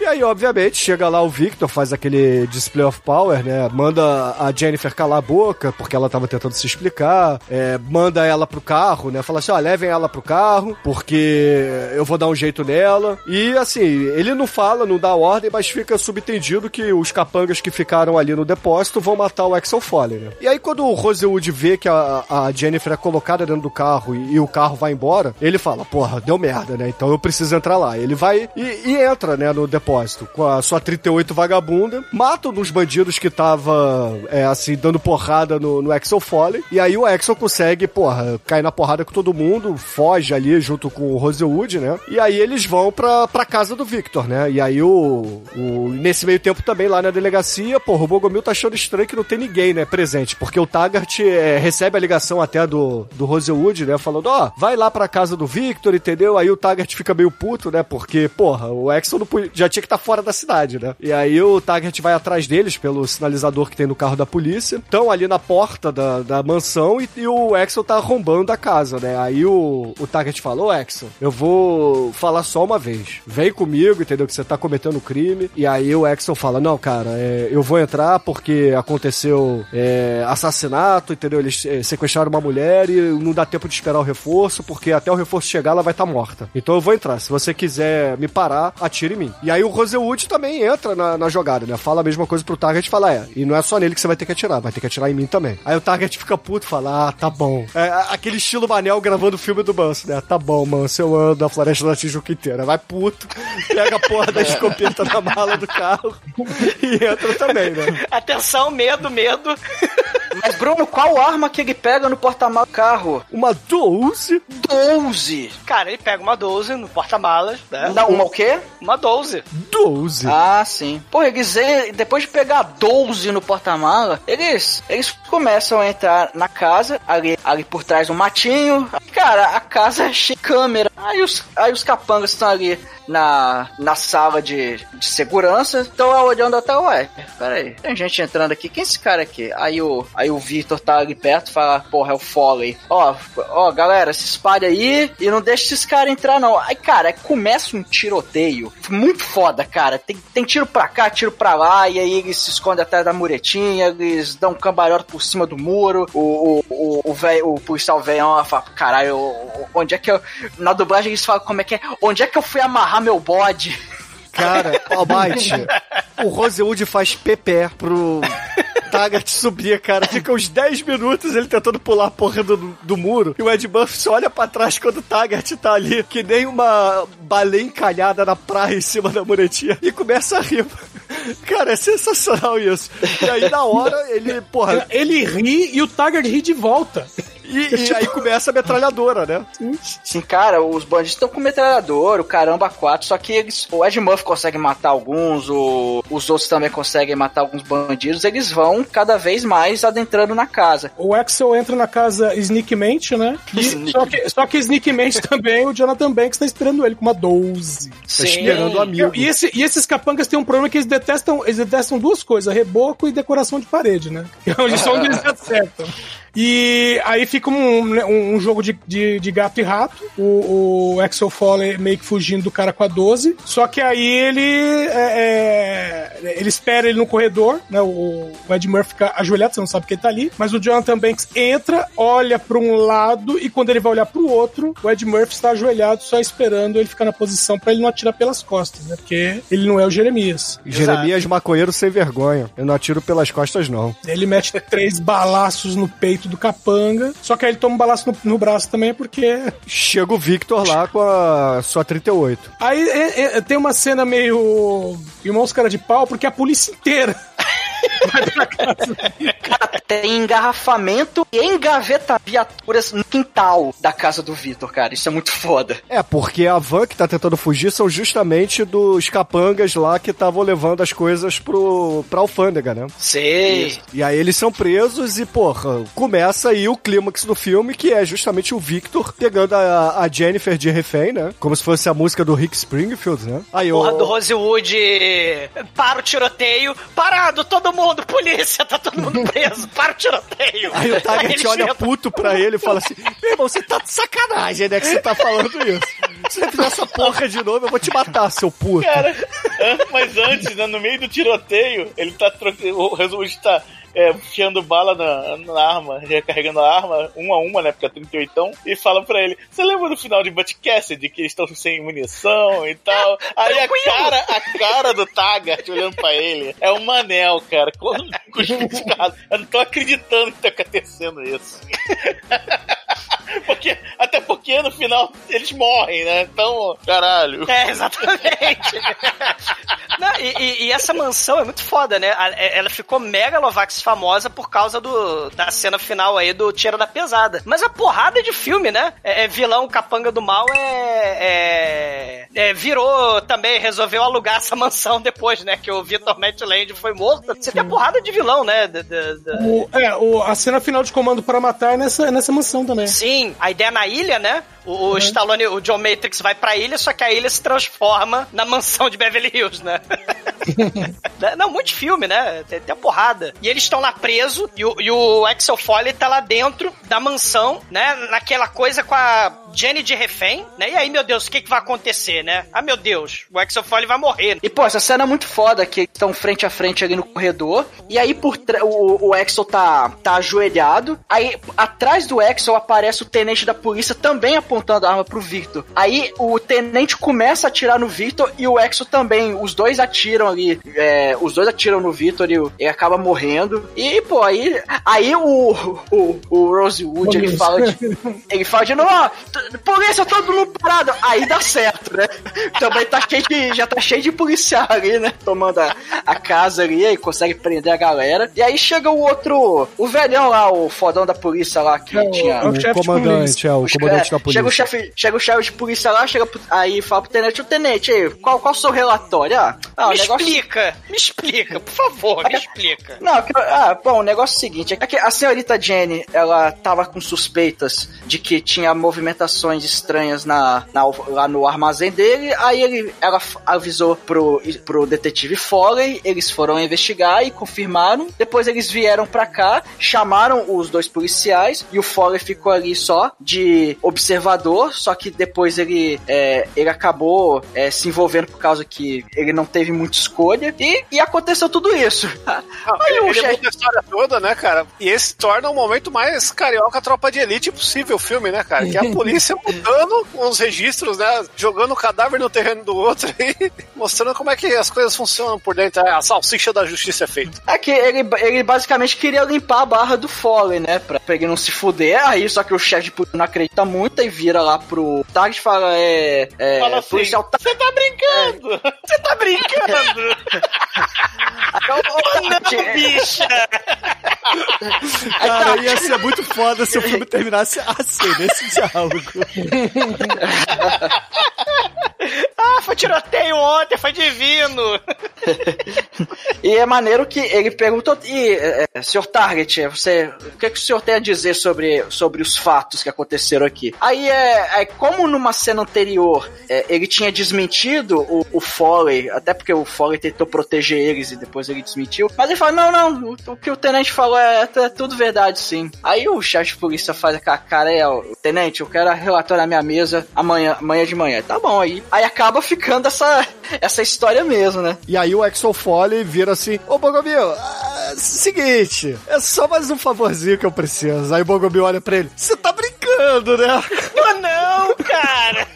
E aí, obviamente, chega lá o Victor, faz aquele display of power, né? Manda a Jennifer calar a boca, porque ela tava tentando se explicar. É, manda ela pro carro, né? Fala assim: ó, levem ela pro carro, porque eu vou dar um jeito nela. E assim, ele não fala, não dá ordem, mas fica subentendido que os capangas que ficaram ali no depósito vão matar o Axel Foley, né? E aí, quando o Rosewood vê que a, a Jennifer é colocada dentro do carro e, e o carro vai embora, ele fala: porra, deu merda, né? Então eu preciso entrar lá. Ele vai e, e entra, né, no depósito com a sua 38 vagabunda, mata um dos bandidos que tava, é, assim, dando porrada no, no Axel Foley, e aí o Axel consegue, porra, cair na porrada com todo mundo, foge ali junto com o Rosewood, né? E aí eles vão pra, pra casa do Victor, né? E aí o, o nesse meio tempo também lá na delegacia, porra, o Bogomil tá achando estranho que não tem ninguém, né, presente, porque o Taggart é, recebe a ligação até do, do Rosewood, né, falando, ó, oh, vai lá pra casa do Victor, entendeu? Aí o Taggart fica meio puto, né, porque, porra, o Axel não podia, já tinha que estar tá fora da cidade, né? E aí o Taggart vai atrás deles pelo sinalizador que tem no carro da polícia. Estão ali na porta da, da mansão e, e, o Axel tá arrombando a casa, né? Aí o, o Taggart falou, Axel, eu vou falar só uma vez. Vem comigo, entendeu? Que você tá cometendo crime. E aí o Axel fala, não, cara, é, eu vou entrar porque aconteceu é, assassinato, entendeu? Eles é, sequestraram uma mulher e não dá tempo de esperar o reforço, porque até o reforço chegar ela vai estar tá morta. Então eu vou entrar. Se você quiser me parar, atire em mim. E aí o Rosewood também entra na, na, jogada, né? Fala a mesma coisa pro Target e fala, é, e não é só nele que você vai ter que atirar, vai ter que atirar em mim também. Aí o Target fica puto e fala, ah, tá bom. É aquele estilo Manel gravando o filme do Manso, né? Tá bom, Manso, eu ando na floresta da Tijuca inteira. Vai puto, pega a porra da escopeta na mala do carro e entra também, né? Atenção, medo, medo. Mas, Bruno, qual arma que ele pega no porta-malas do carro? Uma 12? 12! Cara, ele pega uma 12 no porta-malas, né? Não, uma o quê? Uma 12. 12? Ah, sim. Pô, eles, depois de pegar 12 no porta-mala, eles, eles começam a entrar na casa, ali, ali por trás do matinho. Cara, a casa é cheia de câmera. Aí os, aí os capangas estão ali na, na sala de, de segurança, estão olhando até, ué, peraí, tem gente entrando aqui, quem é esse cara aqui? Aí o, aí o Victor tá ali perto fala, porra, é o Foley. Ó, ó, galera, se espalha aí e não deixa esses caras entrar, não. Aí, cara, começa um tiroteio muito foda, cara. Tem, tem tiro pra cá, tiro pra lá, e aí eles se escondem atrás da muretinha, eles dão um cambalhota por cima do muro, o, o, o, o, véio, o policial velhão fala, caralho, onde é que eu. Na dublagem eles falam como é que é, onde é que eu fui amarrar meu bode? Cara, ó, Mike, o Rosewood faz pepé pro Taggart subir, cara. Fica uns 10 minutos ele tentando pular a porra do, do muro. E o Ed Murphy só olha pra trás quando o Taggart tá ali, que nem uma baleia encalhada na praia em cima da muretinha, e começa a rir. Cara, é sensacional isso. E aí, na hora, ele, porra. Ele ri e o Taggart ri de volta. E, e aí começa a metralhadora, né? Sim, cara, os bandidos estão com metralhadora, o caramba quatro, só que eles, o Ed Murphy consegue matar alguns, o, os outros também conseguem matar alguns bandidos, eles vão cada vez mais adentrando na casa. O Axel entra na casa sneakmente, né? E, só, que, só que sneakmente também o Jonathan Banks tá esperando ele com uma 12. Tá Sim. esperando o amigo. E, esse, e esses capangas têm um problema que eles detestam, eles detestam duas coisas, reboco e decoração de parede, né? Que é onde são onde eles acertam. E aí fica um, né, um, um jogo de, de, de, gato e rato. O, o Axel Foley meio que fugindo do cara com a 12. Só que aí ele. É, é, ele espera ele no corredor, né? O, o Ed Murphy fica ajoelhado, você não sabe que ele tá ali. Mas o Jonathan Banks entra, olha para um lado e quando ele vai olhar para o outro, o Ed Murphy está ajoelhado só esperando ele ficar na posição para ele não atirar pelas costas, né? Porque ele não é o Jeremias. Jeremias Exato. maconheiro sem vergonha. Eu não atiro pelas costas, não. Ele mete três balaços no peito do capanga. Só que aí ele toma um balaço no, no braço também, porque. Chega o Victor lá com a sua 38. Aí é- é- tem uma cena meio. Irmãos cara de pau, porque a polícia inteira. Tem engarrafamento e engaveta viaturas no quintal da casa do Vitor, cara. Isso é muito foda. É, porque a van que tá tentando fugir são justamente dos capangas lá que estavam levando as coisas pro, pra alfândega, né? Sei. E aí eles são presos e, porra, começa aí o clímax do filme, que é justamente o Victor pegando a, a Jennifer de refém, né? Como se fosse a música do Rick Springfield, né? Aí Porra o- do Rosewood para o tiroteio. Parado, todo mundo, polícia, tá todo mundo preso. Para o tiroteio. Aí o eles olha entram- puto pra ele e fala assim: Meu irmão, você tá de sacanagem, né? Que você tá falando isso. Se você fizer essa porra de novo, eu vou te matar, seu puto. Cara, an- mas antes, né, no meio do tiroteio, ele tá trocando. O Resolute tá é, bala na, na arma, recarregando a arma, uma a uma, né? Porque é 38, e fala pra ele: Você lembra do final de Butch Cassidy, que eles estão sem munição e tal? Aí a cara, a cara do Taggart olhando pra ele é um manel, cara, com, com os piscados. Eu não tô acreditando que tá acontecendo isso. Porque, até porque no final eles morrem, né? Então, caralho. É, exatamente. Não, e, e- essa mansão é muito foda, né? É- Ela ficou megalovax famosa por causa do, da cena final aí do Tira da Pesada. Mas a porrada de filme, né? É, é vilão capanga do mal é, é- é, Virou também, resolveu alugar essa mansão depois, né? Que o Victor Matland foi morto. Você tem a porrada de vilão, né? Da- O- é, o- a cena final de Comando para Matar é nessa, nessa mansão também. Sim, a ideia é na ilha, né? O, o Stallone, o John Matrix vai pra ilha, só que a ilha se transforma na mansão de Beverly Hills, né? Não, muito filme, né? Tem, tem a porrada. E eles estão lá presos e o, e o Axel Foley tá lá dentro da mansão, né? Naquela coisa com a Jenny de refém, né? E aí, meu Deus, o que, que vai acontecer, né? Ah, meu Deus, o Axel Foley vai morrer. E, pô, essa cena é muito foda, que estão frente a frente ali no corredor, e aí por o, o Axel tá, tá ajoelhado, aí atrás do Axel aparece o tenente da polícia também apontando a arma pro Victor. Aí o tenente começa a atirar no Victor e o Axel também, os dois atiram ali, é, os dois atiram no Victor e ele acaba morrendo. E, pô, aí, aí o, o, o Rosewood, ele fala de, ele fala de novo, ó, polícia, todo mundo parado. Aí dá certo, né? Também tá cheio de, já tá cheio de policial ali, né? Tomando a, a casa ali e consegue prender a galera. E aí chega o outro, o velhão lá, o fodão da polícia lá que É tinha. é o O chefe de comandante, polícia. é, o comandante cara- da polícia. Chega o chefe, chega o chefe de polícia lá, chega pro- aí fala pro tenente, o tenente, aí, qual, qual o seu relatório? Ah, ah, o me negócio... explica, me explica, por favor, me explica. Não, que- ah, bom, o negócio é o seguinte, é que a senhorita Jenny, ela tava com suspeitas de que tinha movimentações estranhas na, na- lá no armazém dele, aí ele, ela avisou pro, pro detetive Foley, eles foram investigar e confirmaram, depois eles vieram pra cá, chamaram os dois policiais, e o Foley ficou ali só de só que depois ele, é, ele acabou é, se envolvendo por causa que ele não teve muita escolha, e, e aconteceu tudo isso. Não, Aí o ele chefe- muda a história toda, né, cara? E esse torna o momento mais carioca tropa de elite possível o filme, né, cara? Que é a polícia mudando os registros, né? Jogando o cadáver no terreno do outro e mostrando como é que as coisas funcionam por dentro. É, A salsicha da justiça é feita. É que ele, ele basicamente queria limpar a barra do Foley, né? Pra, pra ele não se fuder. Aí, só que o chefe de polícia não acredita muito e vira lá pro Target e fala: É. é Fala assim, policial. Você tá brincando! Você tá brincando? não, bicha! Cara, ia ser muito foda se o filme terminasse assim, nesse diálogo. Ah, foi tiroteio ontem, foi divino. E é maneiro que ele perguntou: E, é, é, senhor Target, você, o que, é que o senhor tem a dizer sobre, sobre os fatos que aconteceram aqui? Aí é, é como numa cena anterior é, ele tinha desmentido o, o Foley, até porque o Foley tentou proteger eles e depois ele desmentiu. Mas ele fala: Não, não, o, o que o tenente falou é, é tudo verdade, sim. Aí o chefe de polícia faz aquela cara: é, tenente, eu quero relatório na minha mesa amanhã, amanhã de manhã. Tá bom, aí, aí acaba ficando essa, essa história mesmo, né? E aí o Axel Foley vira assim, ô Bogomil, ah, seguinte, é só mais um favorzinho que eu preciso. Aí o Bogomil olha pra ele, você tá brincando, né? Pô, não, cara!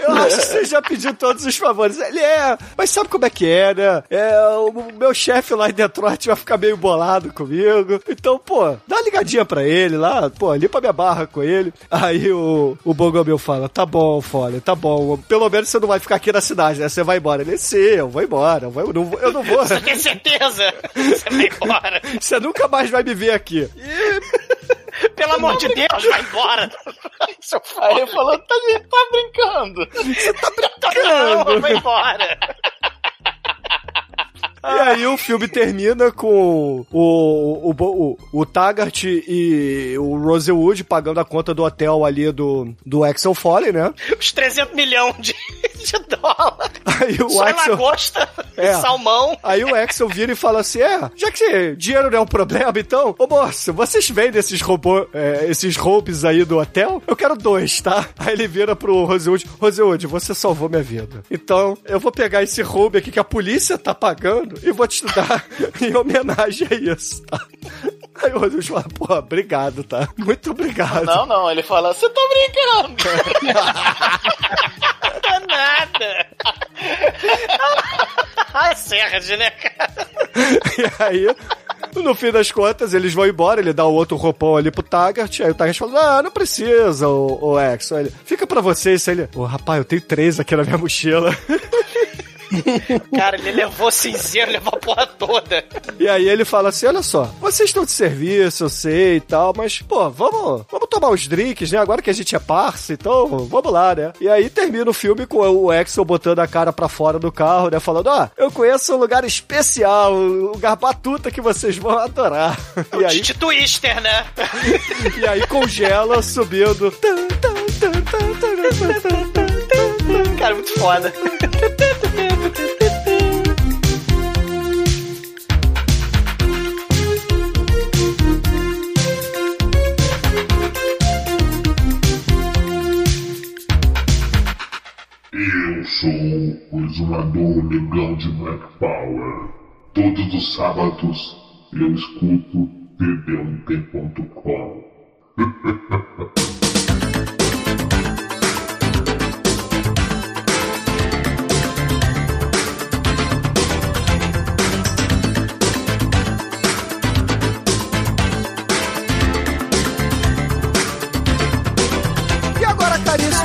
Eu acho que você já pediu todos os favores. Ele é, mas sabe como é que é, né? É, o meu chefe lá em Detroit vai ficar meio bolado comigo. Então, pô, dá uma ligadinha pra ele lá, pô, limpa minha barra com ele. Aí o, o Bogomil fala: tá bom, Folha, tá bom. Pelo menos você não vai ficar aqui na cidade, né? Você vai embora. Ele, sim, eu vou embora. Eu, vou, eu, não, vou- eu não vou. Você tem certeza? Você vai embora. Você nunca mais vai me ver aqui. E Pelo amor de Deus, vai embora. Seu Aí ele falou, tá, tá brincando. Você tá brincando? Não, vai embora. E aí o filme termina com o, o, o, o Taggart e o Rosewood pagando a conta do hotel ali do, do Axel Foley, né? Os 300 milhões de, de dólares. Aí o Só Axel... lagosta, É. salmão. Aí o Axel vira e fala assim: É, já que dinheiro não é um problema, então, ô moço, vocês vendem esses robôs, é, esses roupes aí do hotel? Eu quero dois, tá? Aí ele vira pro Rosewood: Rosewood, você salvou minha vida. Então, eu vou pegar esse roube aqui que a polícia tá pagando e vou te dar em homenagem a isso, tá? Aí o Rosewood fala: Pô, obrigado, tá? Muito obrigado. Não, não, ele fala, você tá brincando. Não é nada. Ah, Sérgio, né, cara? E aí, no fim das contas, eles vão embora, ele dá o outro roupão ali pro Taggart, aí o Taggart fala, ah, não precisa, o, o ele, fica pra você isso aí. Ele, ô rapaz, eu tenho três aqui na minha mochila. Cara, ele levou cinzeiro, levou a porra toda. E aí ele fala assim, olha só, vocês estão de serviço, eu sei e tal, mas, pô, vamos, vamos tomar uns drinks, né? Agora que a gente é parça, então vamos lá, né? E aí termina o filme com o Axel botando a cara pra fora do carro, né? Falando, ó, eu conheço um lugar especial, um lugar batuta que vocês vão adorar. E O aí, Tite Twister, né? e aí congela subindo. Cara, muito foda. Eu sou o exumador negão de Black Power. Todos os sábados eu escuto td1p.com.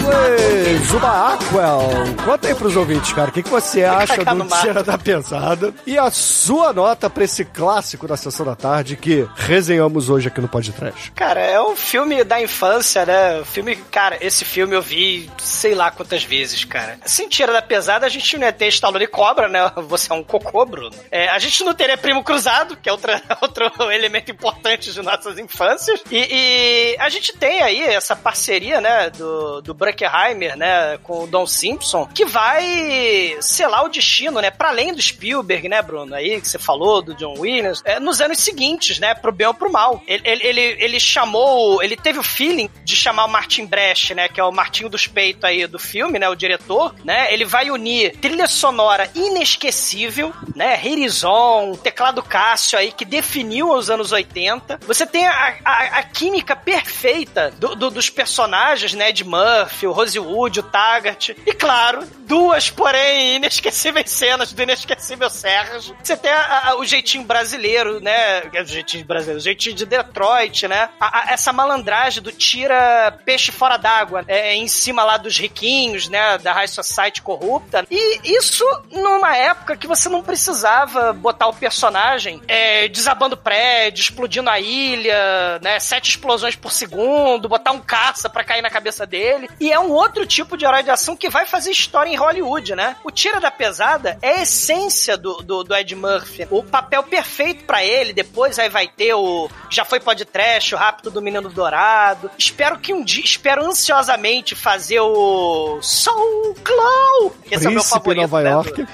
caríssimo Zuba Aquel, conta aí pros ouvintes, cara, o que, que você acha do. Tira da Pesada e a sua nota pra esse clássico da Sessão da Tarde que resenhamos hoje aqui no Podcast. Cara, é um filme da infância, né? O filme, cara, esse filme eu vi sei lá quantas vezes, cara. Sem tira da pesada, a gente não ia ter Estalone e Cobra, né? Você é um cocô, Bruno. É, a gente não teria Primo Cruzado, que é outra, outro elemento importante de nossas infâncias. E, e a gente tem aí essa parceria, né? Do, do Bruckheimer, né? Com o Don Simpson, que vai selar o destino, né? Pra além do Spielberg, né, Bruno? Aí que você falou, do John Williams. é, nos anos seguintes, né? Pro bem ou pro mal. Ele, ele, ele, ele chamou... Ele teve o feeling de chamar o Martin Brecht, né? Que é o Martinho dos Peitos aí do filme, né? O diretor, né? Ele vai unir trilha sonora inesquecível, né? Horizon, teclado Cássio aí, que definiu os anos 80. Você tem a, a, a química perfeita do- do- dos personagens, né? De Murphy, o Rosewood, o Taggart. E claro, duas, porém, inesquecíveis cenas do inesquecível Sérgio. Você tem a- a- o jeitinho brasileiro, né? O jeitinho brasileiro, o jeitinho de Detroit, né? A- essa malandragem do tira peixe fora d'água, é, em cima lá dos riquinhos, né? Da High Society corrupta. E isso numa época que você não precisava botar o personagem é, desabando prédio, explodindo a ilha, né? Sete explosões por segundo, botar um caça pra cair na cabeça dele. E é um outro tipo de herói de ação que vai fazer história em Hollywood, né? O Tira da Pesada é a essência do, do, do Ed Murphy. O papel perfeito pra ele. Depois aí vai ter o. Já foi podcast, o Rápido do Menino Dourado. Espero que um dia. Espero ansiosamente fazer o. Soul Glow! Esse é o meu Príncipe favorito. Nova né, York. do-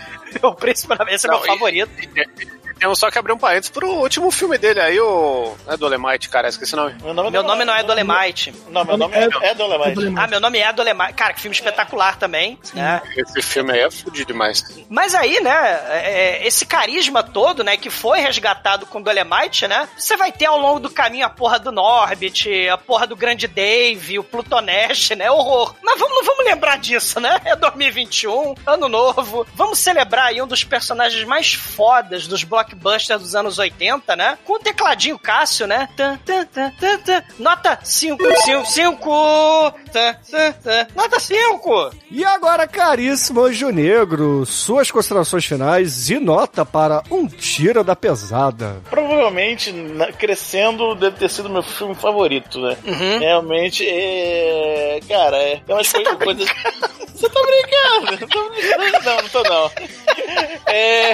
o Príncipe Esse é Não, meu e- favorito. E, Temos só que abrir um parênteses pro último filme dele aí, o. Não é Dolemite, cara, esqueci o nome. Meu nome, Meu nome não é Dolemite. Não, meu nome é, é Dolemite. Ah, meu nome é Dolemite. Cara, que filme espetacular também, né? Esse filme aí é fudido demais. Mas aí, né, é, esse carisma todo, né, que foi resgatado com Dolemite, né, você vai ter ao longo do caminho a porra do Norbit, a porra do Grande Dave, o Plutonest, né, horror. Mas vamos, não vamos lembrar disso, né? É 2021, ano novo. Vamos celebrar aí um dos personagens mais fodas dos blockbusters dos anos 80, né? Com o tecladinho Cássio, né? Tan, tan, tan, tan, tan. Nota 5, 5, 5. Tan, tan, tan. Nota 5. E agora, caríssimo Anjo Negro, suas considerações finais e nota para Um Tira da Pesada. Provavelmente, na- crescendo, deve ter sido meu filme favorito, né? Uhum. Realmente, é. Cara, é. Tem umas coisas. Você tá brincando? Eu tô brincando. Não, não tô não. É.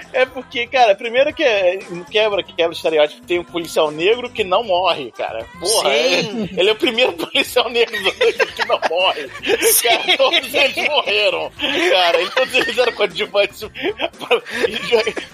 É porque, cara, primeiro que é, quebra, que quebra o estereótipo, tem um policial negro que não morre, cara. Porra, Sim. é- ele é o primeiro policial negro que não morre. Cara, todos eles morreram. Cara, e todos eles eram coadjuvantes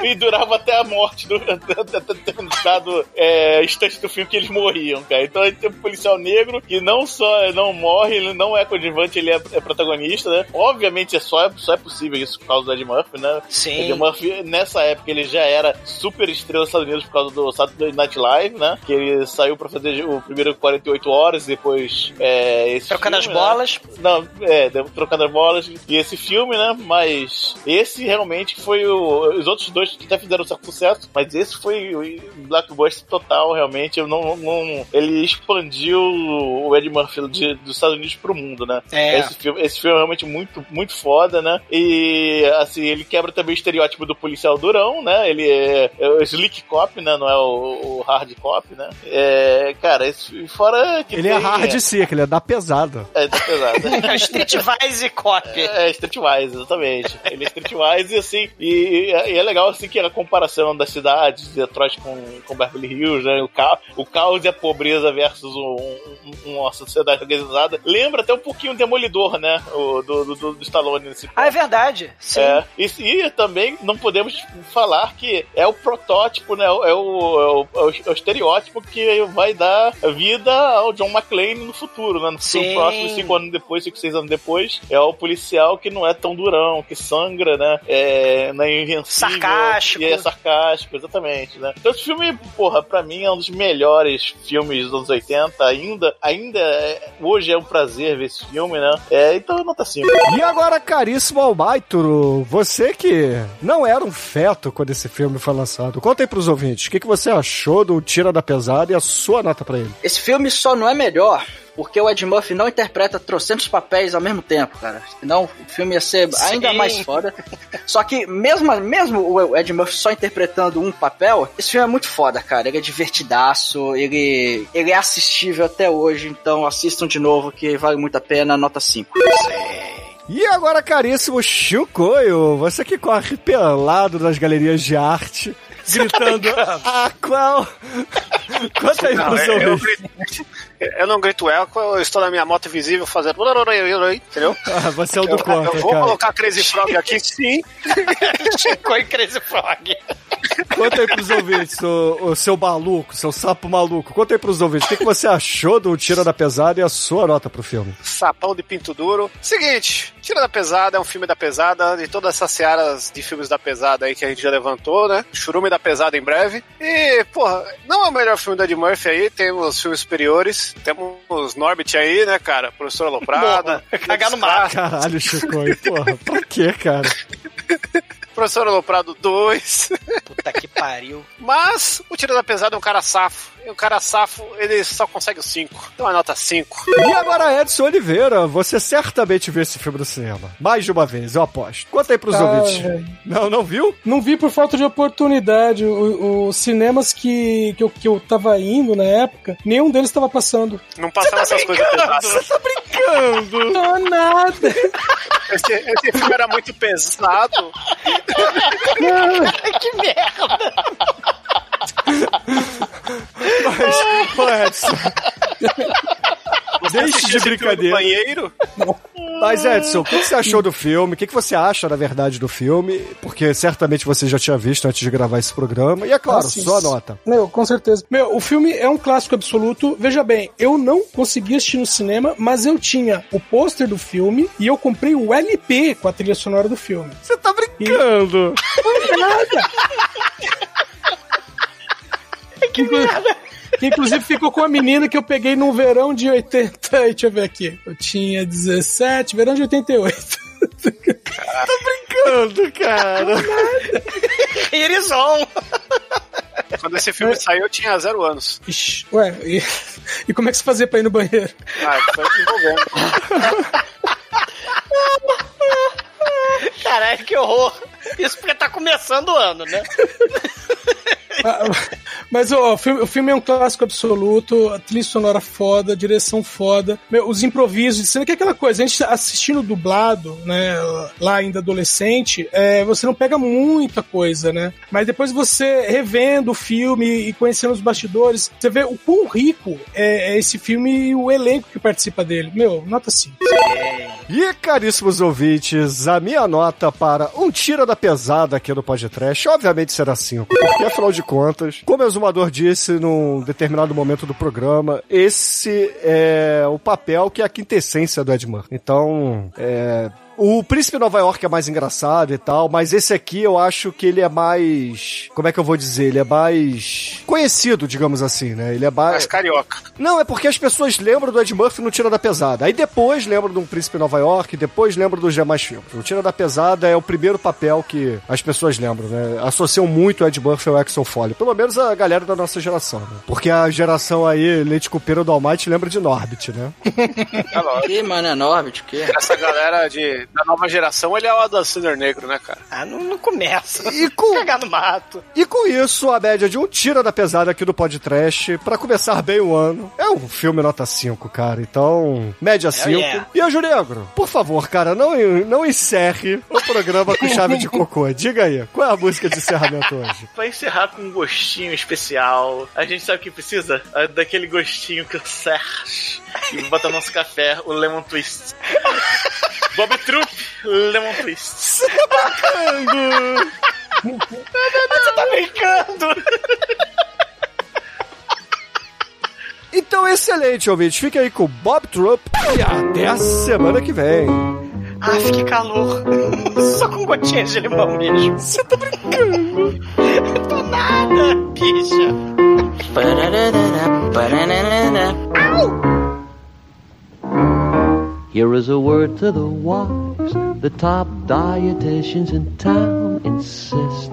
e, e durava até a morte, do, até ter dado é, instante do filme que eles morriam, cara. Então a gente tem um policial negro que não só não morre, ele não é coadjuvante, ele é, é protagonista, né? Obviamente é só, só é possível isso por causa do Ed Murphy, né? Sim. Ed Murphy, nessa época, ele já era super estrela dos Estados Unidos por causa do Saturday Night Live, né? Que ele saiu pra fazer o primeiro 48 horas, depois é, esse Trocando filme, as né? bolas. Não, é, trocando as bolas. E esse filme, né? Mas esse realmente foi o. Os outros dois que até fizeram certo sucesso, mas esse foi o blockbuster total, realmente. Eu não, não- ele expandiu o Ed Murphy de- dos Estados Unidos pro mundo, né? É. Esse filme, esse filme é realmente muito, muito foda, né? E assim, ele quebra também o estereótipo do policial durão, né? Ele é, é o slick cop, né? Não é o, o hard cop, né? É, cara, esse, fora que Ele é tem- hard seca, ele é da pesada. É, tá pesado. É o Streetwise Cop. É, Streetwise, exatamente. Ele é Streetwise e assim, e, e é legal assim que a comparação das cidades, Detroit com, com Beverly Hills, né? O, ca, o caos e a pobreza versus um- um- uma sociedade organizada. Lembra até um pouquinho o Demolidor, né? O, do, do, do Stallone nesse Ah, é verdade. Sim. é, e, e também não podemos falar que é o protótipo, né? É o, é o, é o- é o estereótipo que vai dar vida ao John McClane no futuro, né? No futuro Sim. próximo, cinco anos depois, cinco, seis anos depois, é o policial que não é tão durão, que sangra, né? É, é invencível. Sarcástico. E é sarcástico, exatamente, né? Então esse filme, porra, pra mim é um dos melhores filmes dos anos 80, ainda, ainda é- hoje é um prazer ver esse filme, né? É, então nota 5. E agora, caríssimo Almaituro, você que não era um feto quando esse filme foi lançado, conta aí pros ouvintes, o que, que você achou do Tira da Pesada e a sua nota pra ele? Esse filme só não é melhor porque o Ed Murphy não interpreta trocentos papéis ao mesmo tempo, cara. Senão o filme ia ser ainda Sim. mais foda. Só que mesmo, mesmo o Ed Murphy só interpretando um papel, esse filme é muito foda, cara. Ele é divertidaço, ele, ele é assistível até hoje, então assistam de novo que vale muito a pena, nota 5. E agora, caríssimo Chicoio, você que corre pelado nas galerias de arte, gritando a qual? Conta aí Não, pros eu, eu, ouvintes. grito- eu não grito eco, eu estou na minha moto visível fazendo. Entendeu? Ah, você é o do Eu, contra, eu vou cara. colocar Crazy Frog aqui sim. Chico e Crazy Frog. Conta aí pros ouvintes, o, o seu maluco, seu sapo maluco. Conta aí pros ouvintes, o que, que você achou do Tira da Pesada e a sua nota pro filme? Sapão de pinto duro. Seguinte, Tira da Pesada é um filme da pesada, de todas essas searas de filmes da pesada aí que a gente já levantou, né? Churume da pesada em breve. E, porra, não é o melhor filme do Ed Murphy aí, temos filmes superiores. Temos Norbit aí, né, cara? Professor Aloprado. Cagar no mato. Caralho, Chicoio, porra, pra quê, cara? Professor Aloprado 2. Puta que pariu. Mas o Tira da Pesada é um cara safo. E o cara safo, ele só consegue o 5. Então a nota 5. E agora, Edson Oliveira, você certamente viu esse filme no cinema. Mais de uma vez, eu aposto. Conta aí pros Ah, ouvintes. velho. Não, não viu? Não vi por falta de oportunidade. O- Os cinemas que, que, eu, que eu tava indo na época, nenhum deles tava passando. Não passava essas coisas pesadas. Você tá brincando? Não, nada. Esse, esse filme era muito pesado. que merda. Mas, ô Edson, Deixe de brincadeira. banheiro? Mas, Edson, o que você achou do filme? O que você acha, na verdade, do filme? Porque certamente você já tinha visto antes de gravar esse programa. E é claro, Assim, sua nota. Meu, com certeza. Meu, o filme é um clássico absoluto. Veja bem, eu não consegui assistir no cinema, mas eu tinha o pôster do filme e eu comprei o LP com a trilha sonora do filme. Você tá brincando? Nada! Que merda! Que inclusive ficou com a menina que eu peguei no verão de 80. Deixa eu ver aqui. Eu tinha 17, verão de 88. brincando, cara. Irizon. Quando esse filme saiu, eu tinha zero anos. Ixi, ué, e, e como é que você fazia pra ir no banheiro? Ah, foi desenvolvendo. Caralho, que horror. Isso porque tá começando o ano, né? Ah, Mas ó, o, filme, o filme é um clássico absoluto, a trilha sonora foda, direção foda, meu, os improvisos de cena, que é aquela coisa, a gente assistindo dublado, né, lá ainda adolescente, é, você não pega muita coisa, né? Mas depois você revendo o filme e conhecendo os bastidores, você vê o quão rico é, é esse filme e o elenco que participa dele. Meu, nota 5. E, caríssimos ouvintes, a minha nota para um tira da pesada aqui no podcast, obviamente será 5. Porque, afinal de contas, como o Exumador disse num determinado momento do programa, esse é o papel que é a quintessência do Ed Murphy. Então, é... O Príncipe Nova York é mais engraçado e tal, mas esse aqui eu acho que ele é mais. Como é que eu vou dizer? Ele é mais. conhecido, digamos assim, né? Ele é mais. Mas carioca. Não, é porque as pessoas lembram do Ed Murphy no Tira da Pesada. Aí depois lembram do Príncipe Nova York, depois lembram dos demais filmes. O Tira da Pesada é o primeiro papel que as pessoas lembram, né? Associam muito o Ed Murphy ao Axel Foley. Pelo menos a galera da nossa geração, né? Porque a geração aí, Leite Cupeiro do Almighty, lembra de Norbit, né? É lógico. Que, mano, é Norbit, que? Essa galera de, da nova geração, ele é o Adam Sandler negro, né, cara? Ah, não, não começa. E com, Cagar no mato. e com isso, a média de um Tira da Pesada aqui do podcast, pra começar bem o ano, é um filme nota 5, cara. Então, média 5. yeah. E Anjo Negro, por favor, cara, não, não encerre o programa com chave de cocô. Diga aí, qual é a música de encerramento hoje? Pra encerrar com um gostinho especial, a gente sabe o que precisa? Ah, Daquele gostinho que o Serge e bota no nosso café, o Lemon Twist. Bob Troop, Lemon Twist. Você tá brincando? Então, excelente, ouvinte. Fica aí com o Bob Troop e até a semana que vem. Ah, que calor. Só com gotinhas de limão mesmo. Você tá brincando? Tô nada, bicha. Here is a word to the wise. The top dietitians in town insist.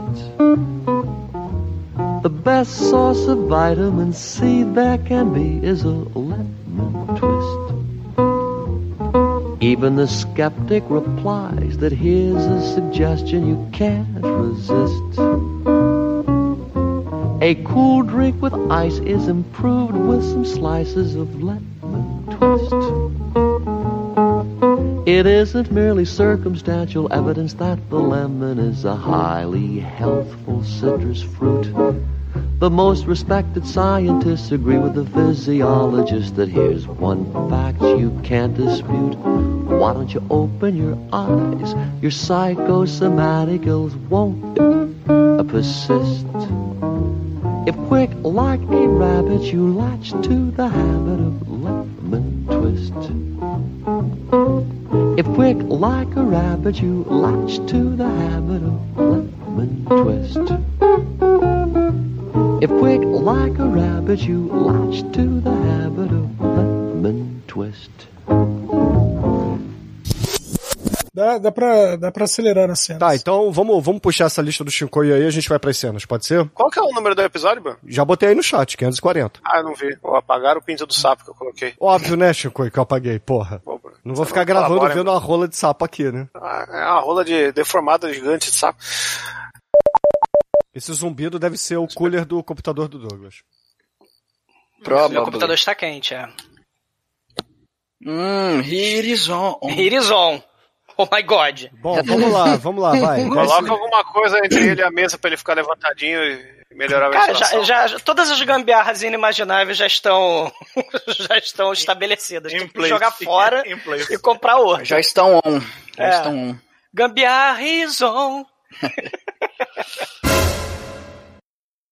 The best source of vitamin C there can be is a lemon twist. Even the skeptic replies that here's a suggestion you can't resist. A cool drink with ice is improved with some slices of lemon twist. It isn't merely circumstantial evidence that the lemon is a highly healthful citrus fruit. The most respected scientists agree with the physiologist that here's one fact you can't dispute. Why don't you open your eyes? Your psychosomatic ills won't persist. If quick like a rabbit, you latch to the habit of lemon twist. If quick like a rabbit, you latch to the habit of lemon twist. If quick like a rabbit, you latch to the habit of lemon twist. Dá, dá, pra, dá pra acelerar na cena. Tá, então vamos, vamos puxar essa lista do Shinkoi aí e a gente vai pras cenas, pode ser? Qual que é o número do episódio, mano? Já botei aí no chat, 540. Ah, eu não vi. Vou apagar o pinto do sapo que eu coloquei. Óbvio, né, Shinkoi, que eu apaguei, porra. Pô, Não vou você ficar gravando colabora, vendo mano. a rola de sapo aqui, né? Ah, é uma rola de deformada gigante de sapo. Esse zumbido deve ser o cooler do computador do Douglas. Probably. Meu computador está quente, é. Hum, here is on. Here is on. Oh my god. Bom, vamos lá, vamos lá, vai. Coloca alguma coisa entre ele e a mesa pra ele ficar levantadinho e Melhorava a Cara, já, já- todas as gambiarras inimagináveis já estão já estão estabelecidas. Tem que jogar fora In e comprar outra. Já estão on. Já É. estão on. Gambiarra is on.